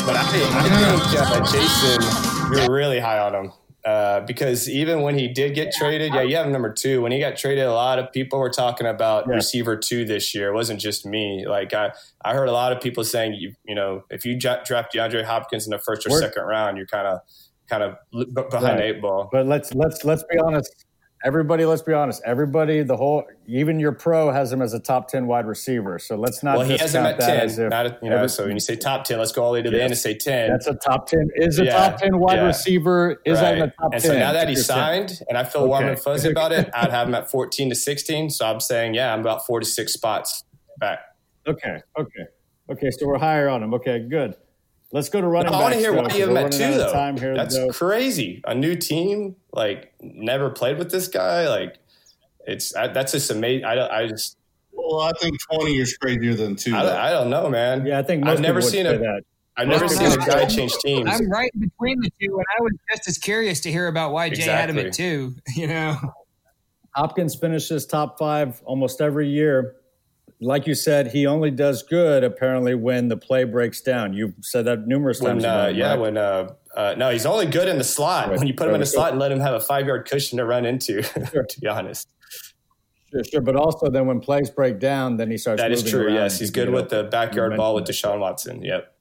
But I think, I think uh, Jason, you're really high on him. Uh, because even when he did get traded, yeah, you have number two. When he got traded, a lot of people were talking about Yeah. receiver two this year. It wasn't just me. Like I, I heard a lot of people saying, you, you know, if you dra- draft DeAndre Hopkins in the first or We're- second round, you're kind of, kind of behind Right. eight ball. But let's let's let's be honest. Everybody, let's be honest. Everybody, the whole, even your pro has him as a top ten wide receiver. So let's not. well, he has him at ten. if a- you know, every- so when you say top ten, let's go all the way to the Yes. end and say ten. that's a top ten. Is a Yeah, top ten wide yeah. receiver? Is that in the Right. top and ten? so now that If he 10. signed, and I feel warm and fuzzy about it, I'd have him at 14 to 16. So I'm saying, yeah, I'm about four to six spots back. Okay, okay, okay. So we're higher on him. Okay, good. Let's go to running. I want to hear though, why 'cause you have him we're at two, though. Time here, That's though. crazy. A new team, like never played with this guy. Like it's I, that's just amazing. I. I just Well, I think 20 is crazier than two. I, don't- I don't know, man. Yeah, I think most I've never seen say a that. I've never Well, seen a guy change teams. I'm right between the two, and I was just as curious to hear about why Jay had him at two. You know, Hopkins finishes top five almost every year. Like you said, he only does good apparently when the play breaks down. You've said that numerous when times. uh, about yeah, right? when uh, uh, no, he's only good in the slot. Right. When you put him in the slot and let him have a five yard cushion to run into. to be honest, Sure, sure, but also then when plays break down, then he starts. that is true. Yes, he's good with the backyard ball with Deshaun Watson. Yep.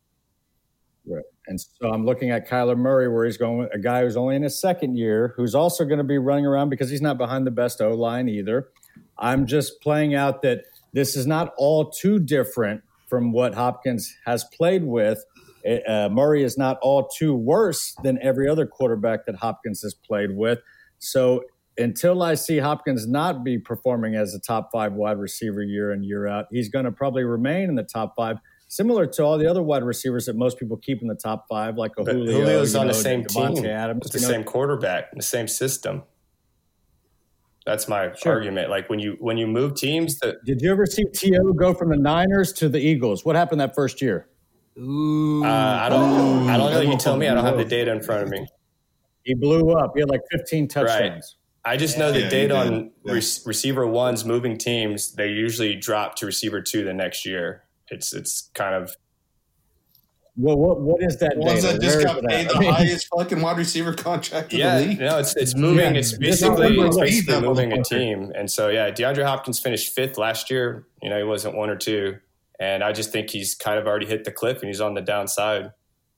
Right. And so I'm looking at Kyler Murray, where he's going with a guy who's only in his second year, who's also going to be running around because he's not behind the best O line either. I'm just playing out that this is not all too different from what Hopkins has played with. Uh, Murray is not all too worse than every other quarterback that Hopkins has played with. So until I see Hopkins not be performing as a top five wide receiver year in year out, he's going to probably remain in the top five, similar to all the other wide receivers that most people keep in the top five, like a Julio. Julio's on the same Davante team Adams, the you know. same quarterback, the same system. That's my Sure. argument. Like when you when you move teams, that Did you ever see T.O. go from the Niners to the Eagles? What happened that first year? ooh, uh, I don't I don't know. You tell me. I don't have the data in front of me. He blew up. He had like 15 touchdowns. Right. I just know the Yeah, data on Yeah. re- receiver ones moving teams. They usually drop to receiver two the next year. It's it's kind of Well, what what is that? Ones that just Where got is it paid at? the highest fucking wide receiver contract in Yeah, the league. no, it's it's moving. Yeah, it's basically it's basically that moving a team. And so yeah, DeAndre Hopkins finished fifth last year. You know, he wasn't one or two, and I just think he's kind of already hit the cliff and he's on the downside.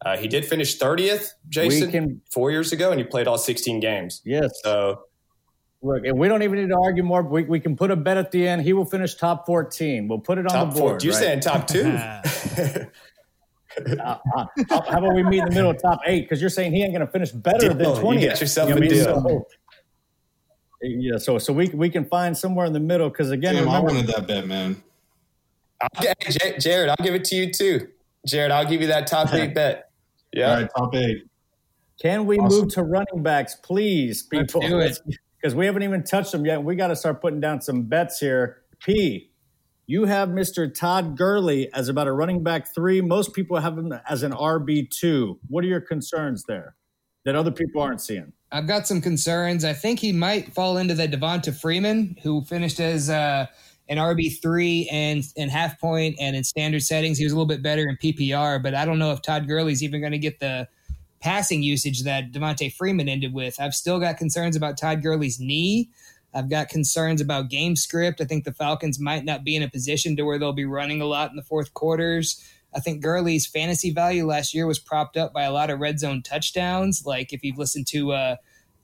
Uh, he did finish thirtieth, Jason, can- four years ago, and he played all sixteen games. Yes. So Look, and we don't even need to argue more. We, we can put a bet at the end. He will finish top 14. We'll put it on top the four. board. You're right? saying top two? Uh, uh, how how about we meet in the middle, of top eight? Because you're saying he ain't going to finish better Deal. than You 20. get yourself You know a what I mean? deal. So- yeah, so so we we can find somewhere in the middle. Because again, Damn, I wanted that bet, man. I'll get, hey, J- Jared, I'll give it to you too. Jared, I'll give you that top eight bet. Yeah. All right, top eight. can we Awesome. move to running backs, please, people? Because we haven't even touched them yet. We got to start putting down some bets here. P, you have Mr. Todd Gurley as about a running back three. Most people have him as an RB two. What are your concerns there that other people aren't seeing? I've got some concerns. I think he might fall into the Devonta Freeman, who finished as uh, an RB three and in half point and in standard settings. He was a little bit better in PPR, but I don't know if Todd Gurley's even going to get the passing usage that Devonta Freeman ended with. I've still got concerns about Todd Gurley's knee. I've got concerns about game script. I think the Falcons might not be in a position to where they'll be running a lot in the fourth quarters. I think Gurley's fantasy value last year was propped up by a lot of red zone touchdowns. Like if you've listened to uh,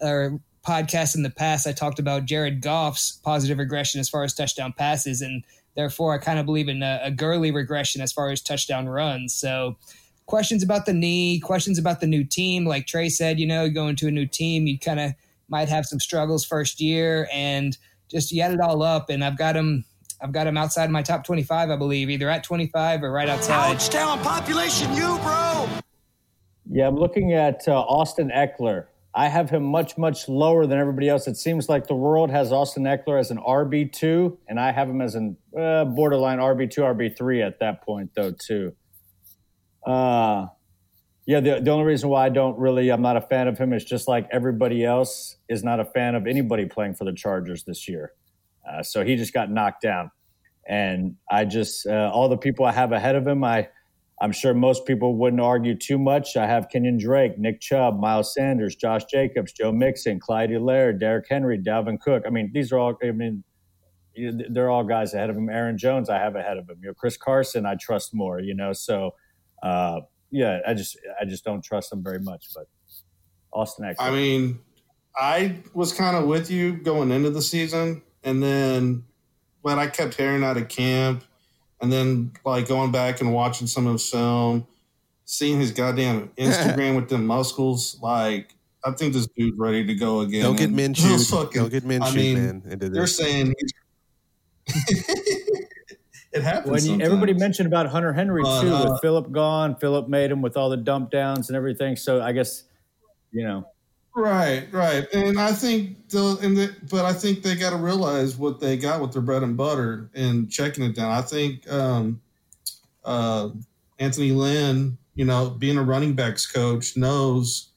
our podcast in the past, I talked about Jared Goff's positive regression as far as touchdown passes, and therefore I kind of believe in a, a Gurley regression as far as touchdown runs. So questions about the knee, questions about the new team. Like Trey said, you know, going to a new team, you kind of might have some struggles first year, and just you add it all up. And I've got him, I've got him outside my top twenty-five, I believe, either at twenty-five or right outside. Town population, you, bro. Yeah, I'm looking at uh, Austin Ekeler. I have him much, much lower than everybody else. It seems like the world has Austin Ekeler as an RB2, and I have him as an uh, borderline RB2, RB3 at that point, though, too. Uh, yeah, the, the only reason why I don't really, I'm not a fan of him is just like everybody else is not a fan of anybody playing for the Chargers this year. Uh, so he just got knocked down. And I just, uh, all the people I have ahead of him, I, I'm sure most people wouldn't argue too much. I have Kenyan Drake, Nick Chubb, Miles Sanders, Josh Jacobs, Joe Mixon, Clyde Laird, Derrick Henry, Dalvin Cook. I mean, these are all, I mean, they're all guys ahead of him. Aaron Jones, I have ahead of him. You know, Chris Carson, I trust more, you know, so, uh, yeah, I just, I just don't trust him very much, but Austin Ekeler. I mean, I was kind of with you going into the season, and then what I kept hearing out of camp, and then like going back and watching some of his film, seeing his goddamn Instagram with them muscles, like I think this dude's ready to go again. Don't get And Minshew. those fucking- Don't get Minshew, I mean, man, into They're saying he's. it happens. When you, everybody mentioned about Hunter Henry But, too, uh, with Philip gone, Philip made him with all the dump downs and everything. So I guess, you know, Right, right, and I think the and the, but I think they got to realize what they got with their bread and butter and checking it down. I think um, uh, Anthony Lynn, you know, being a running backs coach, knows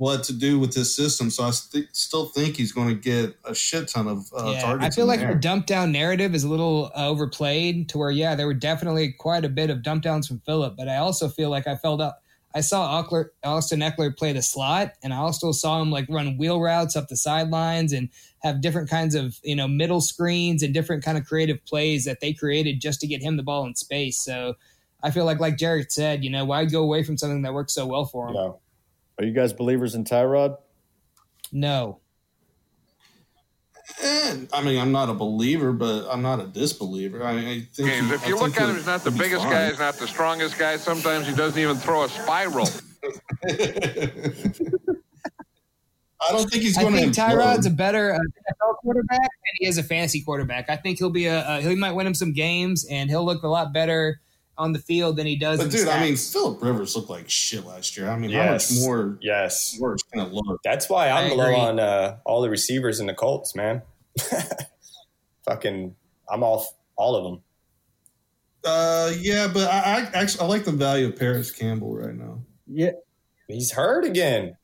what to do with this system. So I st- still think he's going to get a shit ton of uh, Yeah, targets. I feel in like there. the dump down narrative is a little uh, overplayed to where, yeah, there were definitely quite a bit of dump downs from Philip, but I also feel like I felt up. I saw Ekeler, Austin Ekeler play the slot, and I also saw him like run wheel routes up the sidelines and have different kinds of you know middle screens and different kind of creative plays that they created just to get him the ball in space. So I feel like, like Jared said, you know, why go away from something that worked so well for him? No. Are you guys believers in Tyrod? No. Eh, I mean, I'm not a believer, but I'm not a disbeliever. I, I think Games. he- If I you look at him, he's not the he'll biggest fine. guy, he's not the strongest guy. Sometimes he doesn't even throw a spiral. I don't think he's going to. I think Tyrod's a better uh, NFL quarterback than he is a fantasy quarterback. I think he'll be a, uh, he might win him some games and he'll look a lot better on the field than he does. But in dude, I mean. Philip Rivers looked like shit last year. I mean, Yes. how much more Yes. worse can it look? That's why I I'm low on uh, all the receivers in the Colts, man. Fucking, I'm off all of them. Uh, yeah, but I, I actually I like the value of Parris Campbell right now. Yeah. He's hurt again.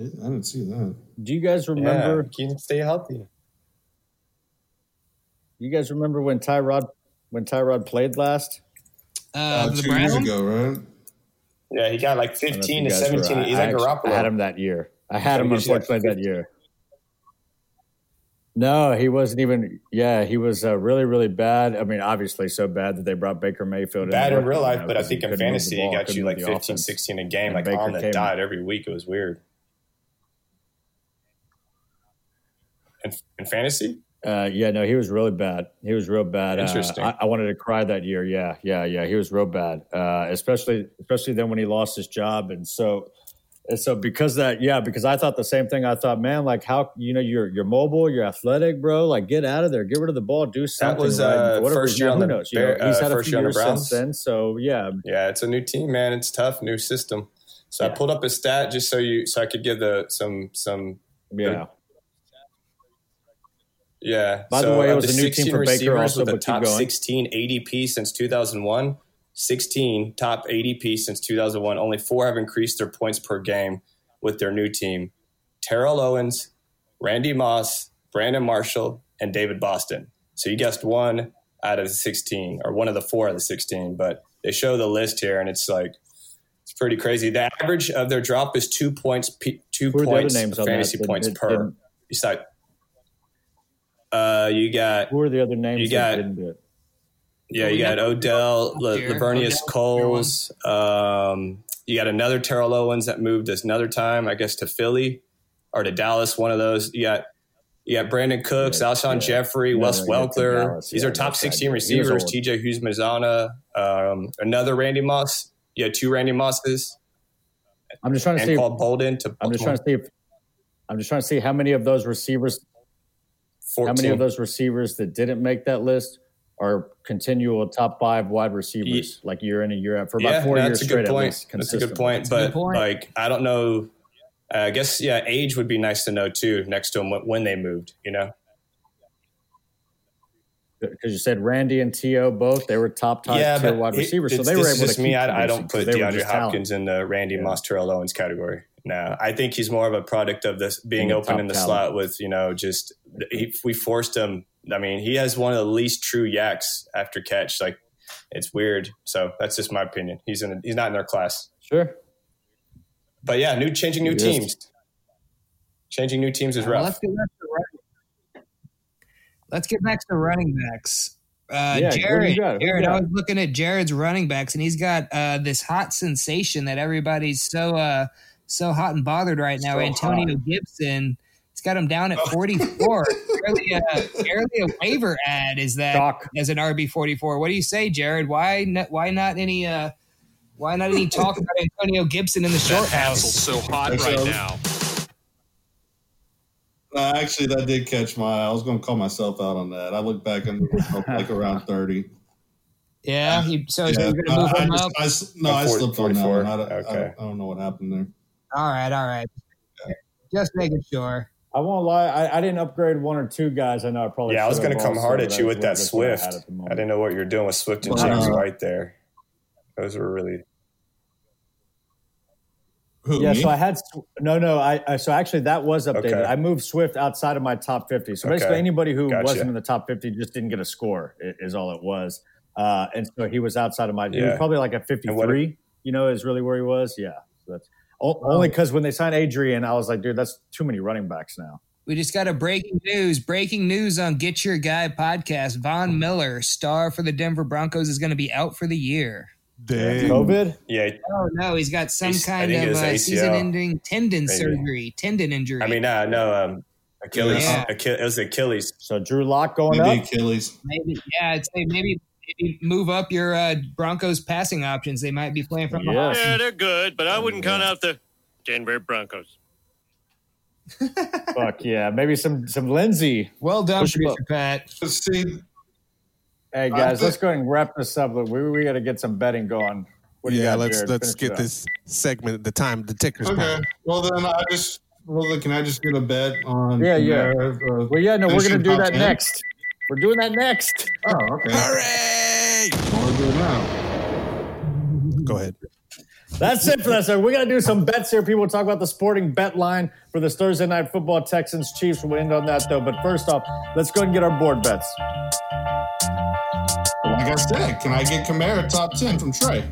I didn't see that. Do you guys remember? Yeah, keep him stay healthy. You guys remember when Tyrod when Tyrod played last? Uh, the two years ago, right? Yeah, he got like I don't know if 15 to guys were- 17. He's I like actually- Garoppolo. I had him that year. I had So him he was like unfortunately that year. No, he wasn't even. Yeah, he was uh, really, really bad. I mean, obviously, so bad that they brought Baker Mayfield. Bad to in real life, you know, but I think in couldn't move the fantasy, ball, he got you like 15, offense. 16 a game, And like Baker on the dot every week. It was weird. In, in fantasy? Uh, yeah, no, he was really bad. He was real bad. Uh, Interesting. I, I wanted to cry that year. Yeah, yeah, yeah. He was real bad. Uh, especially, especially then when he lost his job, and so, and so because that, yeah, because I thought the same thing. I thought, man, like how you know you're you're mobile, you're athletic, bro. Like get out of there, get rid of the ball, do something. That was, right? uh, Whatever, first year on the knows? You know, he's uh, had a first few year on the years since then. So yeah, Yeah, it's a new team, man. It's tough, new system. So I pulled up a stat just so you so I could give the some some yeah. Yeah. By the way, it was a new team for Baker also, with the but keep top going. 16 ADP since 2001. 16 top ADP since 2001. Only four have increased their points per game with their new team. Terrell Owens, Randy Moss, Brandon Marshall, and David Boston. So you guessed one out of the 16, or one of the four of the 16. But they show the list here, and it's like it's pretty crazy. The average of their drop is two points, two Who are the other points, fantasy that- points that per. didn't- It's like uh, you got Who are the other names You got- didn't do yeah, you got Odell, La- Laveranues Odell, Coles. Um, you got another Terrell Owens that moved us another time, I guess, to Philly or to Dallas. One of those. You got you got Brandin Cooks, Yeah, Alshon yeah. Jeffery, No, Wes no, yeah, to Welker. Dallas, These yeah, are top sixteen receivers. T.J. Hughes, Mazzana, um, another Randy Moss. You had two Randy Mosses I'm just trying to and see. Paul Boldin to I'm just trying to see if. I'm just trying to see how many of those receivers, how many of those receivers that didn't make that list are continual top five wide receivers, like year in and year out for about yeah, four no, years straight. at least, That's a good point. That's a But good point. like, I don't know. Uh, I guess yeah, age would be nice to know too. Next to them when- when they moved, you know. Because you said Randy and T.O. both, they were top top yeah, tier wide it- receivers, so they were able to me. I, I don't put DeAndre. Hopkins in the Randy Yeah. Moss, Terrell Owens category. No, I think he's more of a product of this being Being open in the talent. slot with you know just he, we forced him. I mean, he has one of the least true YACs after catch. Like it's weird. So that's just my opinion. He's in. He's not in their class. Sure. But yeah, new changing new Yes. teams. Changing new teams is Well, rough. let's get back to running. Let's get back to running backs. Uh, Yeah, what do you Jared, got? Who you Jared, I was looking at Jared's running backs, and he's got uh, this hot sensation that everybody's so uh, so hot and bothered right now. So Antonio hot. Gibson. He's got him down at 44. barely, a, barely a waiver ad is that Doc. as an RB 44. What do you say, Jared? Why not, why not any uh, why not any talk about Antonio Gibson in the short house? so hot right now. Uh, actually, that did catch my eye. I was going to call myself out on that. I look back and like around 30. Yeah, he, so Yeah, you're gonna move I, I him just- up. I s- no, Oh, I 40 slipped on that one. I, don't- I, Okay. I don't know what happened there. All right, all right. Just making sure. I won't lie. I, I didn't upgrade one or two guys. I know I probably. Yeah, I was going to come hard at you with that that's I Swift. I didn't know what you were doing with Swift and Well, James uh, White there. Those were really Who, Yeah, me? so I had no, no. I, I so actually that was updated. Okay. I moved Swift outside of my top fifty. So basically, Okay. anybody who Gotcha. wasn't in the top fifty just didn't get a score. Is all it was. Uh, and so he was outside of my. He was probably like a And what- fifty-three. You know, is really where he was. Yeah, so that's only because when they signed Adrian, I was like, dude, that's too many running backs now. We just got a breaking news. Breaking news on Get Your Guy podcast. Von Miller, star for the Denver Broncos, is going to be out for the year. Damn. COVID. yeah. Oh no, he's got some He's- kind of uh, season-ending tendon Maybe. surgery, tendon injury. I mean, uh, no, um, Achilles. Yeah. Achilles. It was Achilles. So Drew Lock going Maybe up. Achilles. maybe yeah, I'd say maybe, maybe move up your uh, Broncos passing options. They might be playing from behind. Yeah, they're good, but I wouldn't count out the Denver Broncos. Fuck yeah, maybe some some Lindsay. Well done, Push 'em producer Pat. But see, Hey I guys, let's go ahead and wrap this up. Look, We we got to get some betting going. What do you yeah, got, let's Jared? let's Finish get this segment. The time, the tickers. okay. time. Well, then I just, well, then can I just get a bet on? Yeah, yeah. Kamara, uh, Well, yeah, no, we're finishing gonna do that 10? next. We're doing that next. Oh, okay. Hooray! I want to do it now. Go ahead. That's it for that. So we're gonna do some bets here. People talk about the sporting bet line for this Thursday night football Texans Chiefs. We'll end on that though. But first off, let's go and get our board bets. Like I said, can I get Kamara top ten from Trey?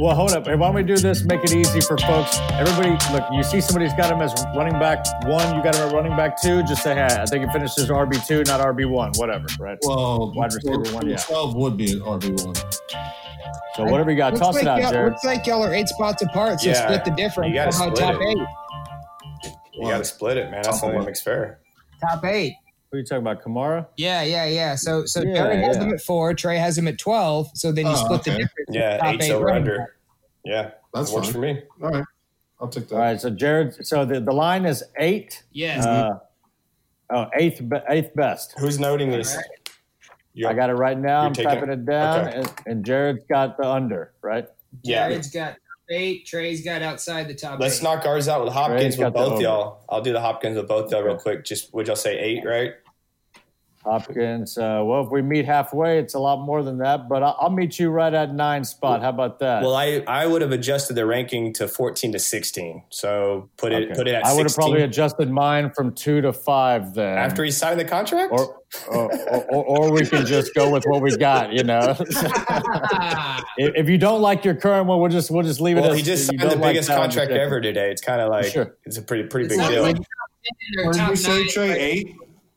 Well, hold up. Hey, why don't we do this? Make it easy for folks. Everybody, look, you see somebody's got him as running back one, you got him at running back two. Just say, hey, I think he finishes RB two, not RB one, whatever, right? Well, wide receiver one, yeah. Twelve would be an RB one. So whatever you got, Looks toss like it out, y'all- Jared. Looks like y'all are eight spots apart, so Yeah, split the difference. you gotta Somehow split top it. eight. You got to split it, man. That's the only way it makes fair. Top eight. Who are you talking about, Kamara? Yeah, yeah, yeah. So so Yeah, Jared has yeah. him at four, Trey has him at twelve. So then you Oh, split the okay. difference. Yeah, Top eight's eight over running under. back. Yeah, That's that works fine. for me. All right, I'll take that. All right, so Jared, so the, the line is eight. Yes. Uh, oh, eighth, be- eighth best. Who's noting these? You- I got it right now. I'm taking typing it? it down, Okay. and, and Jared's got the under, right? Yeah. Jared's got eight. Trey's got outside the top Let's eight. knock ours out with Hopkins Trey's with both y'all. I'll do the Hopkins with both y'all real quick. Just would y'all say eight, right? Hopkins. Uh, well, if we meet halfway, it's a lot more than that, but I'll, I'll meet you right at nine spot. How about that? Well, I I would have adjusted the ranking to fourteen to sixteen. So put it Okay. put it at I would have probably adjusted mine from two to five then. after he signed the contract. or, or, or, or we can just go with what we've got, you know. if, if you don't like your current one, we'll just we'll just leave it. well, as he just you signed the don't like biggest contract just- ever today. It's kind of like Sure. it's a pretty pretty It's big deal. like or What did you say, nine. Trey? Eight.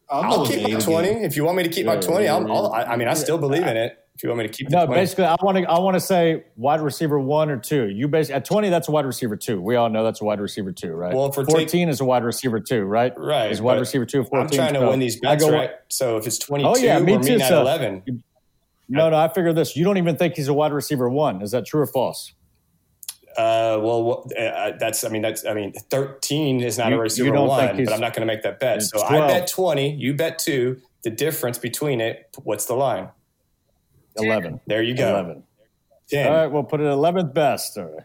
I'll, go I'll keep eight my again. twenty if you want me to keep my twenty. yeah, I'll, yeah, I'll, I I mean, I still believe in it. You want me to keep the No, 20. basically, I want to I want to say wide receiver one or two. You basically at twenty, that's a wide receiver two. We all know that's a wide receiver two, right? Well, we're fourteen is a wide receiver two, right? Right, is wide receiver two. 14, I'm trying to so win these bets, go- right? So if it's twenty two, Oh yeah, me too. so- eleven. No, no, I figure this. You don't even think he's a wide receiver one. Is that true or false? Uh, well, uh, that's I mean that's I mean thirteen is not You- a receiver one, but I'm not going to make that bet. So I bet twenty, you bet two. The difference between it, what's the line? Eleven. There you go. Eleven. Ten. All right, we'll put it eleventh best. All right.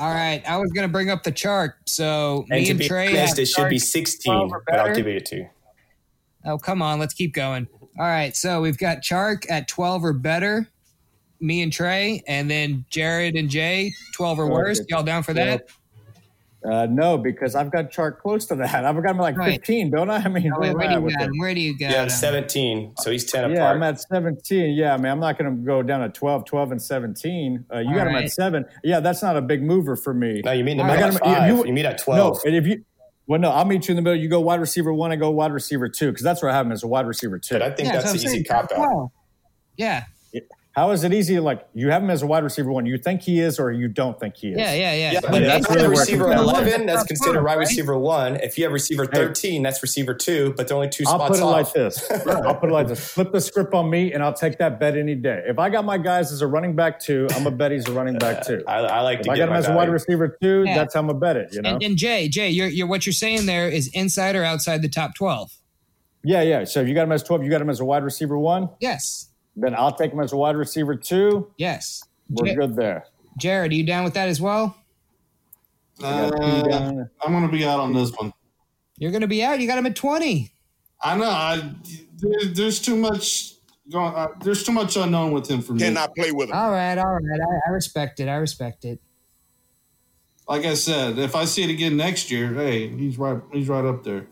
All right, I was going to bring up the chart. So and me to and be Trey. honest, have it should be 16, but I'll give it to you. Oh, come on. Let's keep going. All right. So we've got Chark at 12 or better, me and Trey, and then Jared and Jay, 12 or worse. Y'all down for that? Uh, no, because I've got chart close to that. I've got him like Right. fifteen, don't I? I mean, Oh, where wait, where do at you with got him? Where do you got Yeah, him? 17. So he's 10 Yeah, apart. I'm at 17. Yeah, I mean, I'm not going to go down to 12, 12, and 17. Uh, you All got him at seven. Yeah, that's not a big mover for me. no, you meet in the I middle got at him- you- five. you- You, meet at No, 12. and if you, well, no, I'll meet you in the middle. You go wide receiver one, I go wide receiver two, because that's where I have him as a wide receiver two. but I think Yeah, that's what an easy cop out. Yeah. How is it easy? Like you have him as a wide receiver one, you think he is, or you don't think he is? Yeah, yeah, yeah. Yeah, I but mean, that's really have where it receiver comes down to. 11, that's considered wide Right? receiver one. If you have receiver 13, that's receiver two, but they're only two I'll spots put it like this. I'll put it like this. Flip the script on me, and I'll take that bet any day. If I got my guys as a running back two, I'm a bet he's a running back uh, two. I, I like If to I get got him my as a wide receiver two, Yeah. that's how I'm a bet it. You know? And, and Jay, Jay, you're, you're what you're saying there is inside or outside the top 12. yeah, yeah. So if you got him as 12, you got him as a wide receiver one, Yes. Then I'll take him as a wide receiver too. Yes. We're Ja- good there. Jared, are you down with that as well? Uh. I'm going to be out on this one. You're going to be out. You got him at 20. I know. I there, there's too much. Going, uh, there's too much unknown with him for me. Cannot play with him. All right, all right. I, I respect it. I respect it. Like I said, if I see it again next year, hey, he's right. He's right up there.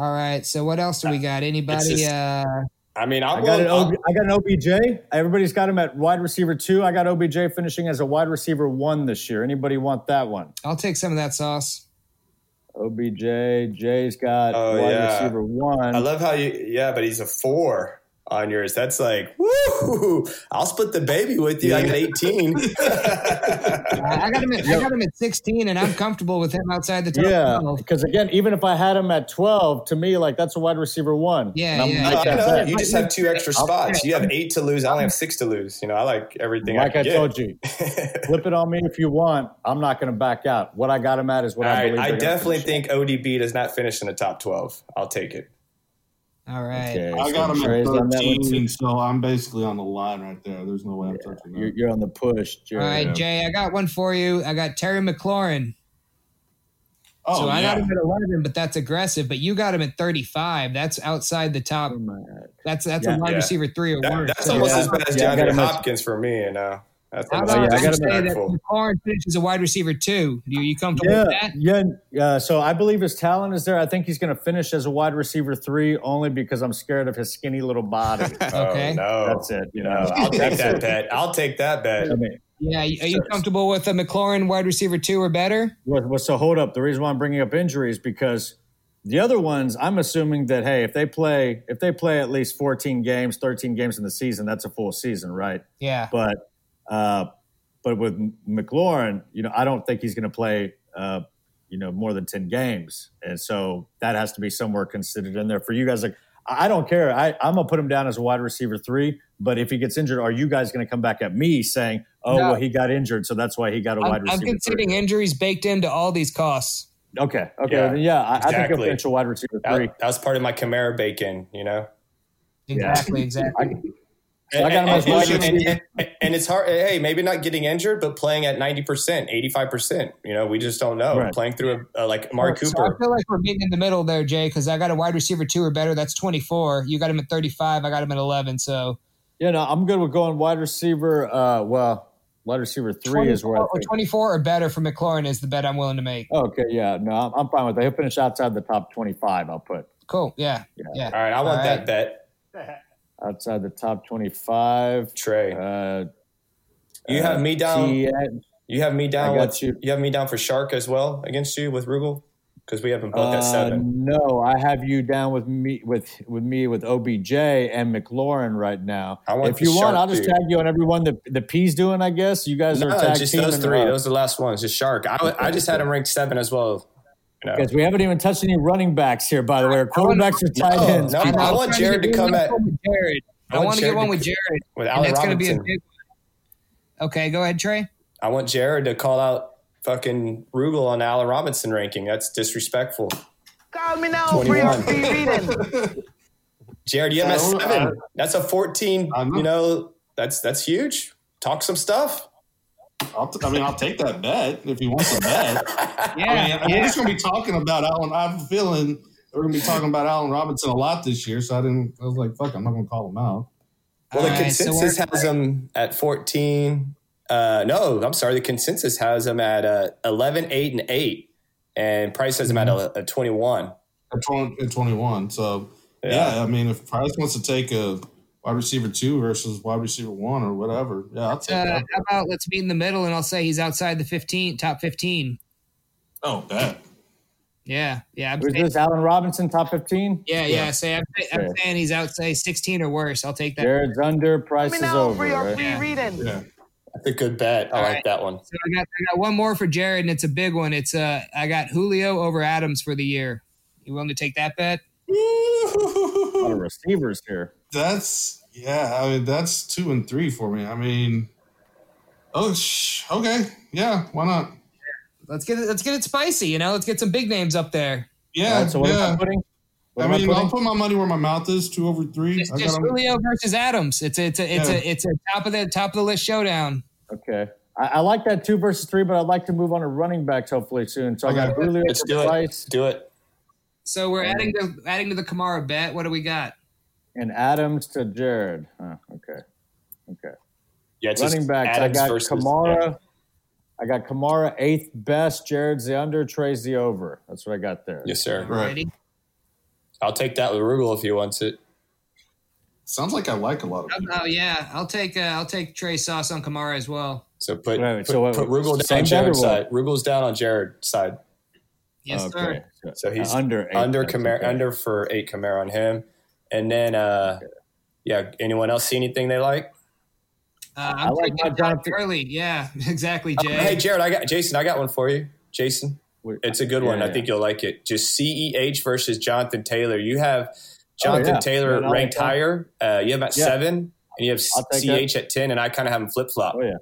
All right. So what else do we got? Anybody? just- uh, I mean, I'll I got, an. OB, I got an OBJ. Everybody's got him at wide receiver two. I got OBJ finishing as a wide receiver one this year. Anybody want that one? I'll take some of that sauce. OBJ. Jay's got Oh, wide yeah. receiver one. I love how you, yeah, but he's a four on yours. That's like, woo! I'll split the baby with you. I got 18. I I got him. At, I got him at 16, and I'm comfortable with him outside the top Yeah, 12. because again, even if I had him at twelve, to me, like that's a wide receiver one. Yeah, And I'm yeah. like I that You just have two extra spots. You have eight to lose. I only have six to lose. You know, I like everything. Like I can told get. you, flip it on me if you want. I'm not going to back out. What I got him at is what All I right, believe. I definitely think ODB does not finish in the top 12. I'll take it. All right. Okay, I so got him at Trey's on that one 13, too. so I'm basically on the line right there. There's no way I'm touching You're, that. you're on the push. All Jared. right, Jay. I got one for you. I got Terry McLaurin. Oh, so I yeah. got him at 11, but that's aggressive. But you got him at 35. That's outside the top. That's that's Yeah. a wide Yeah. receiver three or That- worse. that's So- almost Yeah. as bad as Yeah, DeAndre him as- Hopkins for me. You know, That's How almost about yeah, I I gotta say that respectful. McLaurin finishes a wide receiver too? Do you comfortable Yeah, with that? yeah, yeah. So I believe his talent is there. I think he's going to finish as a wide receiver three, only because I'm scared of his skinny little body. Oh, okay. Oh, no. That's it. You know, I'll take that bet. I'll take that bet. I mean, Yeah, are you comfortable with a McLaurin wide receiver two or better? Well, well, so hold up. The reason why I'm bringing up injuries because the other ones, I'm assuming that hey, if they play, if they play at least 14 games, 13 games in the season, that's a full season, right? Yeah. But, uh, but with McLaurin, you know, I don't think he's going to play, uh, you know, more than 10 games, and so that has to be somewhere considered in there for you guys. Like, I I don't care. I, I'm gonna put him down as a wide receiver three. But if he gets injured, are you guys going to come back at me saying, "Oh, No. well, he got injured, so that's why he got a I'm, wide I'm receiver"? three? considering injuries baked into all these costs. Okay. Okay. Yeah, yeah, I, I think a he'll wide receiver That, three. that was part of my Camaro bacon, you know. Exactly, exactly. So I got him and, as wide and- receiver. and- and it's hard. Hey, maybe not getting injured, but playing at ninety percent, eighty-five percent. You know, we just don't know. Right. Playing through a, a like Mark So Cooper. I feel like we're meeting in the middle there, Jay, because I got a wide receiver two or better. That's 24. You got him at 35. I got him at 11. So Yeah, no, I'm good with going wide receiver. Uh, well, wide receiver three is where I 24 or think. 24 or better for McLaurin is the bet I'm willing to make. Okay, yeah, no, I'm, I'm fine with that. He'll finish outside the top 25. I'll put Cool. Yeah. Yeah. Yeah. All right, I want All that right. bet. Outside the top 25. Trey, Uh, you have me down. T- You have me down. With, you. you. have me down for Chark as well against you with Rugel because we have them both at uh, seven. no, I have you down with me with with me with OBJ and McLaurin right now. I want if you want, I'll just tag you on everyone that the P's doing. I guess you guys are tag just those three. uh, Those are the last ones. Just Chark. I, I just had him ranked seven as well. You know. Because we haven't even touched any running backs here, by the way. Our quarterbacks are tight No, ends. no, I want Jared to come get at Jared. I, want want to get one with Jared. with Allen that's going to be a big one. Okay, go ahead, Trey. I want Jared to call out fucking Rugel on Allen Robinson ranking. That's disrespectful. Call me now for 21. free. Jared, you have him I at don't- seven. That's a fourteen. I know. You know, that's that's huge. Talk some stuff. I'll t- I mean, I'll take that bet if he wants a bet. Yeah, I mean, we're just going to be talking about Allen. I have a feeling we're going to be talking about Allen Robinson a lot this year. So I didn't. I was like, "Fuck, I'm not going to call him out." Well, the All right, consensus we're- has him at 14. Uh, no, I'm sorry. The consensus has him at uh, 11, 8, and 8. And Price has him at a, a 21. At 20, at 21. So Yeah. yeah. I mean, if Price wants to take a wide receiver two versus wide receiver one or whatever, yeah, I'll take Uh, that. how about let's meet in the middle and I'll say he's outside the 15, top 15. Oh, bet. Yeah, yeah. I'm Who's saying, this? Allen Robinson, top 15? yeah, yeah. Say I'm, I'm Okay. saying he's outside 16 or worse. I'll take that. Jared's under, Price is over. for your right? free reading. Yeah. That's a good bet. I All like right. that one. So I got I got one more for Jared, and it's a big one. It's uh I got Julio over Adams for the year. You willing to take that bet? A lot of receivers here. That's yeah. I mean, that's two and three for me. I mean, oh, sh- okay, yeah. Why not? Let's get it. Let's get it spicy. You know, let's get some big names up there. Yeah, All right, so what am yeah. I putting? What I am I mean, putting? I'll put my money where my mouth is. Two over three. Just, I just Julio versus Adams. It's a it's a it's Yeah. a it's a top of the top of the list showdown. Okay. I, I like that two versus three, but I'd like to move on to running backs hopefully soon. So I got Okay. Julio Let's for do it. Do it. So we're um, adding to adding to the Kamara bet. What do we got? And Adams to Jared. Huh, okay. Okay. Yeah, it's running just backs. Adams I got versus- Kamara. yeah. I got Kamara eighth best. Jared's the under. Trey's the over. That's what I got there. Yes, sir. Right. Ready? I'll take that with Rugel if he wants it. Sounds like I like a lot of. Oh, oh, yeah, I'll take uh, I'll take Trey Sauce on Kamara as well. So put, Wait, wait, put, so what- put Rugel down on bet Jared's side. Rugel's down on Jared's side. Yes, okay. sir. So, So he's uh, under eight under best, Kamara, okay. under for eight Kamara on him. And then, uh, yeah, anyone else see anything they like? Uh, I I'm like taking my Todd Jonathan- Gurley. Yeah, exactly, Jay. Hey, Jared, I got Jason. I got one for you, Jason. It's a good yeah, one. I think you'll like it. Just CEH versus Jonathan Taylor. You have Jonathan Oh, yeah. Taylor Yeah, I like ranked higher. Uh, you have at Yeah. seven, and you have I'll take CH at ten, and I kind of have them flip flop. Oh yeah.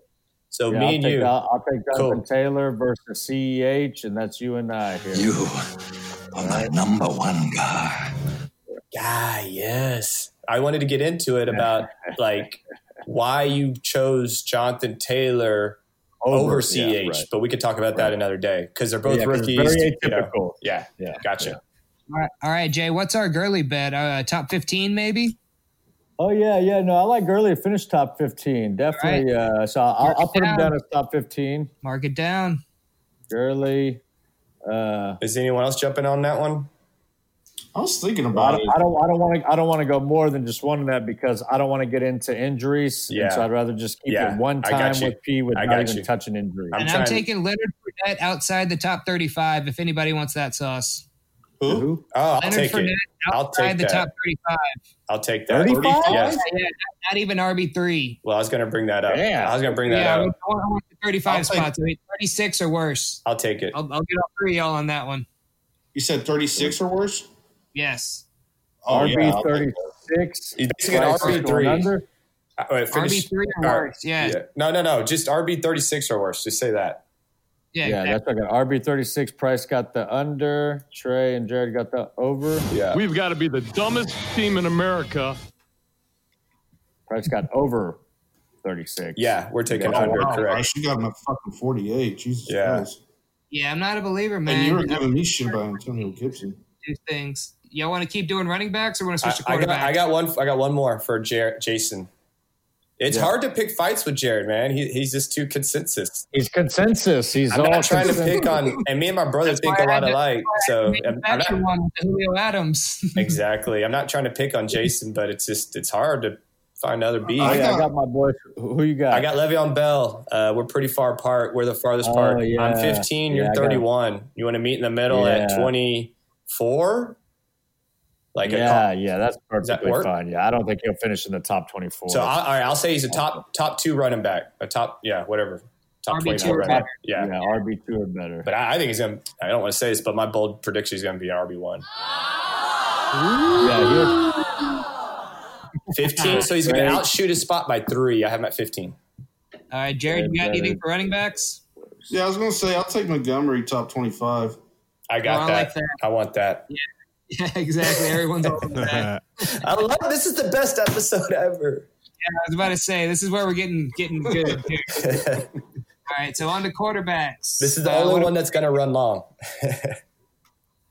So Yeah, me I'll and take, you, I'll, I'll take Jonathan Cool. Taylor versus CEH, and that's you and I here. You are my number one guy. Ah, yes. I wanted to get into it about like why you chose Jonathan Taylor over, CH, yeah, right. but we could talk about that Right. another day because they're both Yeah, 'cause it's rookies. very you know. atypical. Yeah, Yeah, gotcha. yeah. All right, all right, Jay. What's our Gurley bet? Uh, top fifteen, maybe. Oh yeah, yeah. No, I like Gurley to finish top fifteen. Definitely. Uh, so I'll, I'll put him down as top fifteen. Mark it down. Gurley. Uh, Is anyone else jumping on that one? I was thinking about don't. it. I don't. I don't want to. I don't want to go more than just one of that because I don't want to get into injuries. and Yeah. so I'd rather just keep Yeah, it one time with P with I not got even you. touching injury. I'm and I'm taking Leonard Fournette outside the top 35 if anybody wants that sauce. Who? Oh, I'll Leonard take Fournette it. I'll outside take the that. top 35. I'll take that. 35? Yes. Yeah, not, not even RB3. Well, I was going to bring that up. Yeah. I was going to bring that Yeah, up. want, I want the 35 I'll spots. I mean, 36 or worse. I'll take it. I'll, I'll get all three of y'all on that one. You said 36 or worse? Yes. Oh, RB yeah, I'll take thirty that. six. He's basically an RB three. Under. Wait, finish- RB3 or all right. worse. Yeah. Yeah. No, no, no. Just RB thirty six or worse. Just say that. Yeah, exactly. that's what I got. RB thirty six. Price got the under. Trey and Jared got the over. Yeah. We've got to be the dumbest team in America. Price got over thirty six. Yeah, we're taking Yeah. under. Oh, wow, correct. She got him at fucking 48. Jesus Yeah. Christ. Yeah, I'm not a believer, man. And you were giving me shit about Antonio Gibson. do things. Y'all want to keep doing running backs or want to I, switch to I quarterback? got, I got one. I got one more for Jer- Jason. It's Yeah. hard to pick fights with Jared, man. He, he's just too consensus. He's consensus. He's I'm all not trying to pick on, and me and my brother think why a I lot alike. that's why I So I'm, I'm not one with Julio Adams. exactly. I'm not trying to pick on Jason, but it's just it's hard to find other beef. Oh, I yeah, I got- got my boy. Who you got? I got Le'Veon Bell. Uh, we're pretty far apart. We're the farthest Oh, apart. yeah. I'm 15. Yeah, You're I got- 31. You want to meet in the middle at 24? Like yeah, a, yeah, that's that perfectly work? fine. Yeah, I don't think he'll finish in the top twenty four. so I, all right, I'll say he's a top top two running back. A top yeah whatever top RB2 24 running back. Yeah. yeah, RB two or better. But I, I think he's gonna. I don't want to say this, but my bold prediction is gonna be RB one. yeah, 15. So he's gonna Great. outshoot his spot by three. I have him at 15. All right, Jared, you got anything for running backs? Yeah, I was going to say, I'll take Montgomery top 25. I got Oh, I that. like that. I want that. Yeah, exactly. Everyone's all over that. I love. This is the best episode ever. Yeah, I was about to say this is where we're getting getting good. All right, so on to quarterbacks. This is the Uh, only one that's gonna run long.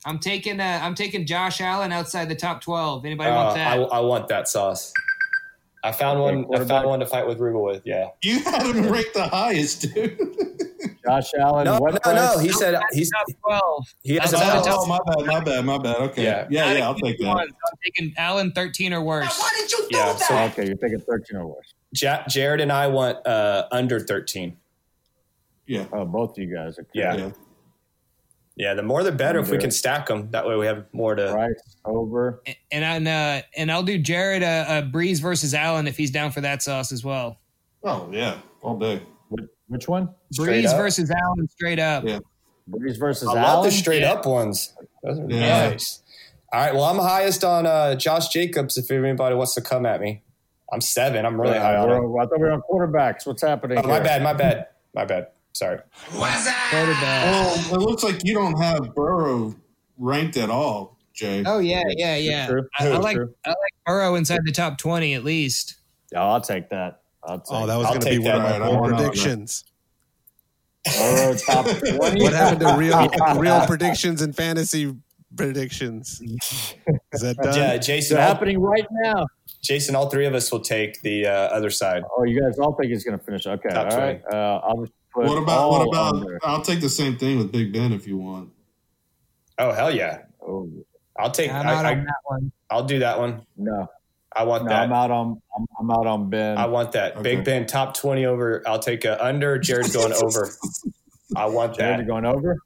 I'm taking. Uh, I'm taking Josh Allen outside the top twelve. Anybody Uh, want I, that? I want that sauce. I found Okay, one. I found one to fight with Rugel with. Yeah. You had him ranked the highest, dude. Josh Allen. No, what no, price? no. He said Outside he's top twelve. he has Outside a the top oh, my bad, my bad, my bad. Okay. Yeah. Yeah, yeah, I'll take that. one. I'm taking Allen thirteen or worse. Why did you do Yeah, that? so- Okay, you're taking thirteen or worse. Ja- Jared and I want uh, under thirteen. Yeah. Oh, both of you guys. Okay. Yeah. Yeah. Yeah, the more the better. If we can stack them, that way we have more to. Price over. And I uh, and I'll do Jared uh, uh, Brees versus Allen if he's down for that sauce as well. Oh, yeah. All day. Which, which one? Straight Brees up? versus Allen straight up. Yeah. Brees versus I love the straight up ones. Those are Yeah. nice. All right. Well, I'm highest on uh, Josh Jacobs. If anybody wants to come at me, I'm seven. I'm really Uh, high on him. I thought we were on quarterbacks. What's happening? Oh, my bad. My bad. My bad. Sorry. Quarterback. Oh, it looks like you don't have Burrow ranked at all, Jay. Oh yeah, yeah, yeah. True. I, I like True. I like Burrow inside the top twenty at least. Yeah, I'll take that. I'll take Oh, that was going to be one of my Right, I bold wanna know that. predictions. Burrow top twenty. What happened to real real predictions and fantasy predictions? Is that done? Yeah, Jason. All, happening right now. Jason. All three of us will take the uh, other side. Oh, you guys all think he's going to finish? Okay, Top all right. Uh, I'll just put What about all what about under. I'll take the same thing with Big Ben if you want. Oh hell yeah! Oh, I'll take. I'm out I, on I, that one. I'll do that one. no, I want no, that. I'm out on. I'm, I'm out on Ben. I want that. Okay. Big Ben top twenty over. I'll take a under. Jared's going over. I want Jared, that. you going over?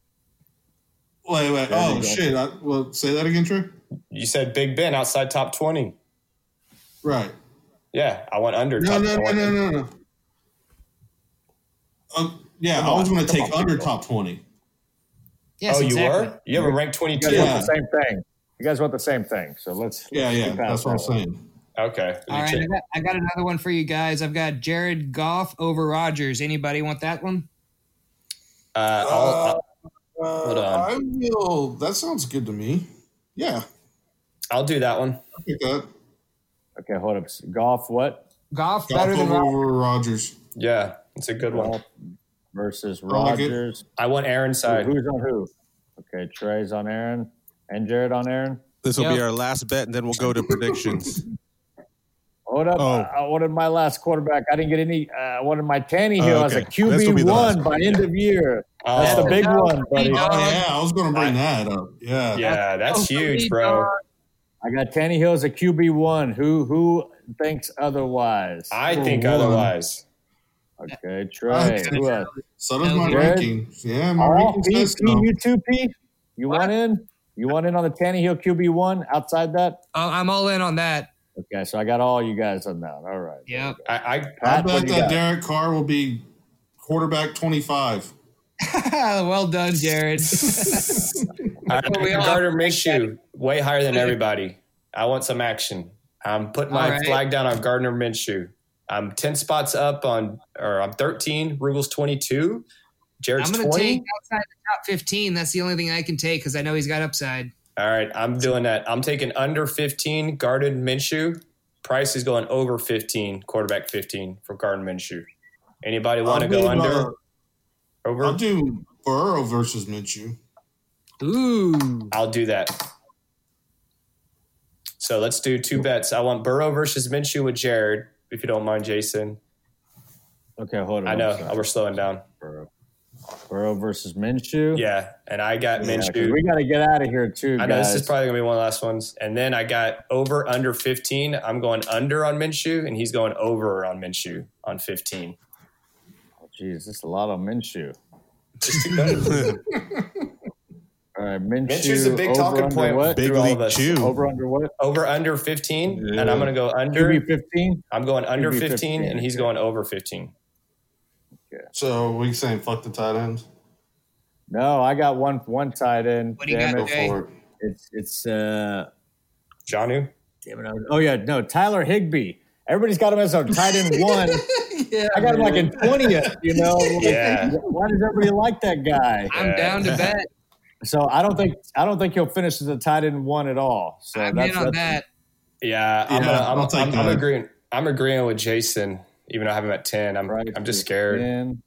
Wait, wait. There you Oh shit. I, well, say that again, Trey. You said Big Ben outside top twenty. Right. Yeah, I want under. No, top, no, I no, want- no, no, no. Uh, yeah, Come I was on, going to take on, under people. top twenty. Yes, oh, exactly. you were? You have a ranked You guys 22? Yeah. the same thing. You guys want the same thing. So let's. Yeah, let's yeah. That's what I'm saying. Okay. All right, I got, I got another one for you guys. I've got Jared Goff over Rodgers. Anybody want that one? Uh, I'll, I'll, Hold on. I will. That sounds good to me. Yeah, I'll do that one. I think that. Okay, hold up. Goff. What? Goff Goff better than over Rodgers. Rodgers. Yeah, it's a good one. Versus. Rodgers. I want Aaron's side. Who's on who? Okay, Trey's on Aaron and Jared on Aaron. This will be our last bet, and then we'll go to predictions. Hold up. Oh. I wanted my last quarterback. I didn't get any. Uh, I wanted my Tannehill Oh, as a okay. This will be QB one by end of year. That's Oh. the big one, buddy. Oh yeah, I was going to bring that up. Yeah. Yeah, that's huge, bro. dog. I got Tanny Tannehill as a QB one. Who who thinks otherwise? I think one. otherwise. Okay, Trey. Okay. Who else? So does my Jared? ranking. Yeah, my Oh, ranking P, says P, so. you two P. You want in? You want in on the Tannehill QB one? Outside that? Oh, I'm all in on that. Okay, so I got all you guys on that. All right. Yep. I, I I Pat, what bet that got? Derek Carr will be quarterback 25. well done, Jared. I we all- Gardner Minshew way higher than everybody. I want some action. I'm putting my All right. flag down on Gardner Minshew. I'm ten spots up on, or I'm 13. Rugel's 22. Jared's I'm going to 20. take outside the top 15. That's the only thing I can take because I know he's got upside. All right, I'm doing that. I'm taking under 15 Gardner Minshew. Price is going over 15, quarterback 15 for Gardner Minshew. Anybody want to go under? uh, over? I'll do Burrow versus Minshew. Ooh. I'll do that. So let's do two bets. I want Burrow versus Minshew with Jared, if you don't mind, Jason. Okay, hold on. I know we're slowing down. Burrow. Burrow versus Minshew. Yeah, and I got Yeah, 'cause Minshew. we got to get out of here too, I know guys. this is probably gonna be one of the last ones. And then I got over under 15. I'm going under on Minshew, and he's going over on Minshew on 15. Oh, Jeez, this is a lot on Minshew. Just to. All right, Minshew. Minshew's a big talking point What? Big through all of us. Chew. Over under what? Over under 15, and I'm gonna go under. Fifteen. I'm going under QB 15, and he's going over 15. Okay. So we saying fuck the tight ends? No, I got one one tight end. What do you got, it. Go for it. It's it's uh Jonnu? damn it. Oh yeah, no, Tyler Higbee. Everybody's got him as a tight end one. yeah, I got him like in twentieth. You know, Like, Yeah. Why does everybody like that guy? I'm Yeah. down to bet. So I don't think I don't think he'll finish as a tight end one at all. So I'm that's, in on that's that. Yeah, I'm, Yeah, gonna, I'm, I'll take I'm, I'm agreeing. I'm agreeing with Jason, even though I have him at 10. I'm, right. I'm just scared. In,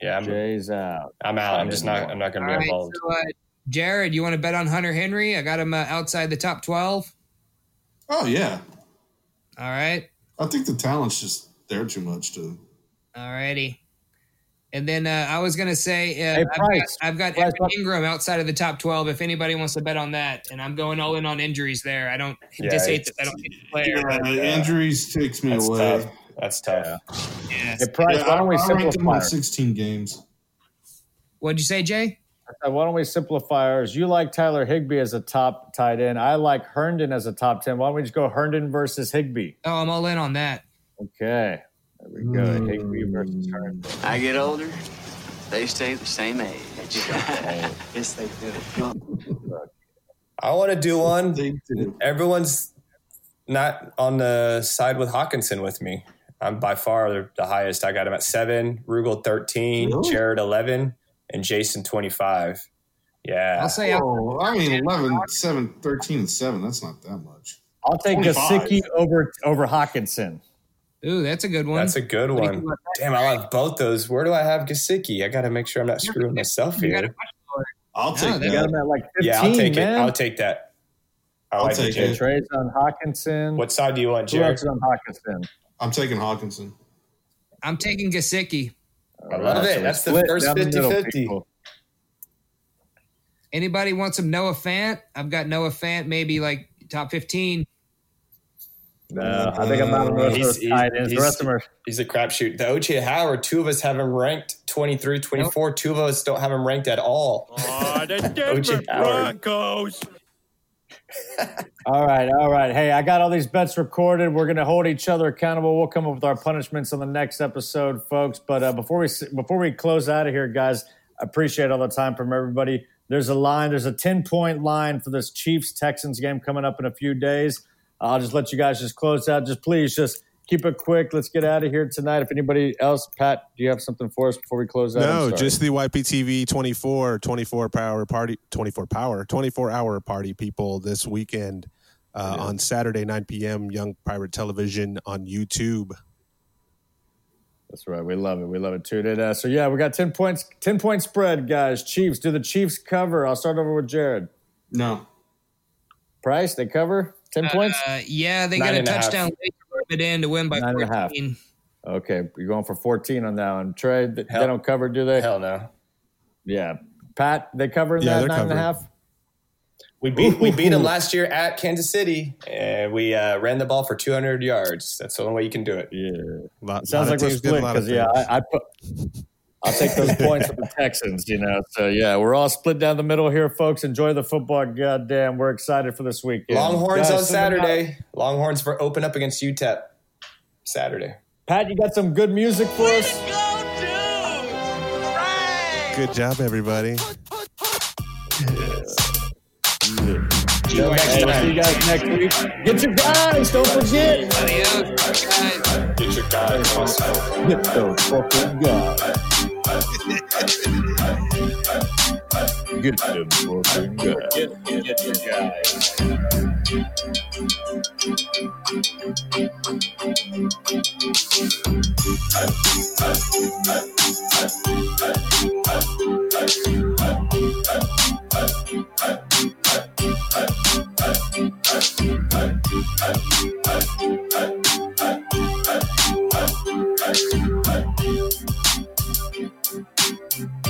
Yeah, I'm, Jay's out. I'm out. I'm just not. I'm not going to be right, involved. so, uh, Jared, you want to bet on Hunter Henry? I got him uh, outside the top 12. Oh yeah, All right. I think the talent's just there too much to. All righty. And then uh, I was going to say, uh, Hey, I've got, I've got Price, Evan Engram outside of the top 12 if anybody wants to bet on that. And I'm going all in on injuries there. I don't Yeah, just hate that I don't get the player. Uh, Injuries takes me That's away. tough. That's tough. Yes. Hey, Price, Yeah, why don't we I, I simplify? on 16 games. What'd you say, Jay? Why don't we simplify ours? You like Tyler Higbee as a top tight end. I like Herndon as a top ten. Why don't we just go Herndon versus Higbee? Oh, I'm all in on that. Okay, there we go. Hmm. Higbee versus Herndon. I get older, they stay the same age. yes, they do. I want to do one. Everyone's not on the side with Hockenson with me. I'm by far the, the highest. I got him at seven, Rugel 13, Really? Jared 11, and Jason 25. Yeah. I'll say Oh, I mean, 11, 7, 13, and 7. That's not that much. I'll take 25. Gesicki over over Hockenson. Ooh, that's a good one. That's a good What one. think about that? Damn, I like both those. Where do I have Gesicki? I got to make sure I'm not screwing myself here. a much lower. I'll No, take they got that. him at like fifteen, Yeah, I'll take man. it. I'll take that. I I'll like take it. it. Trey's on Hockenson. What side do you want, Who Jared? else is on Hockenson? I'm taking Hockenson. I'm taking Gesicki. I love All right, it. so That's the split first down 50-50. Anybody want some Noah Fant? I've got Noah Fant, maybe like top 15. No, I think I'm out of the rest He's- of those tight ends. The rest of them are He's a crapshoot. The OJ Howard, two of us have him ranked 23, 24. Two of us don't have him ranked at all. Oh, the Denver OJ Howard. Broncos. All right, all right. Hey, I got all these bets recorded. We're going to hold each other accountable. We'll come up with our punishments on the next episode, folks. But uh, before we before we close out of here, guys, I appreciate all the time from everybody. There's a line. There's a ten point line for this Chiefs Texans game coming up in a few days. I'll just let you guys just close out. Just please, just keep it quick. Let's get out of here tonight. If anybody else, Pat, do you have something for us before we close out? No, just the YPTV 24, 24 power party, 24 power, 24 hour party people this weekend uh, on Saturday, 9 p.m. Young Pirate Television on YouTube. That's right. We love it. We love it too. Did, uh, so yeah, we got ten points. Ten point spread, guys. Chiefs. Do the Chiefs cover? I'll start over with Jared. No. Price. They cover ten points. Uh, yeah, they Nine got a and a half. touchdown late rub it in to win by Nine and a half. 14. Okay, you're going for 14 on that one. Trey, th- they Hell- don't cover, do they? Hell no. Yeah. Pat, they cover in Yeah, that they're nine and a half? We beat we beat them last year at Kansas City, and we uh, ran the ball for 200 yards. That's the only way you can do it. Yeah. Lot, Sounds lot like we're teams split because, yeah. I, I put. I'll take those points with the Texans, you know. So yeah, we're all split down the middle here, folks. Enjoy the football. Goddamn, we're excited for this weekend. Longhorns Guys, on send them out. Saturday. Longhorns for open up against UTEP Saturday. Pat, you got some good music for us? Good job, everybody. Till next Hey, see you guys next week. Get your guys. Don't forget. Adios. Get your guys. Get those fucking guys. Get them fucking guys. Get, get your guys.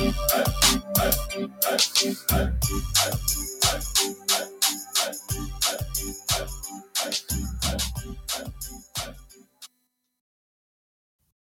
Thank you.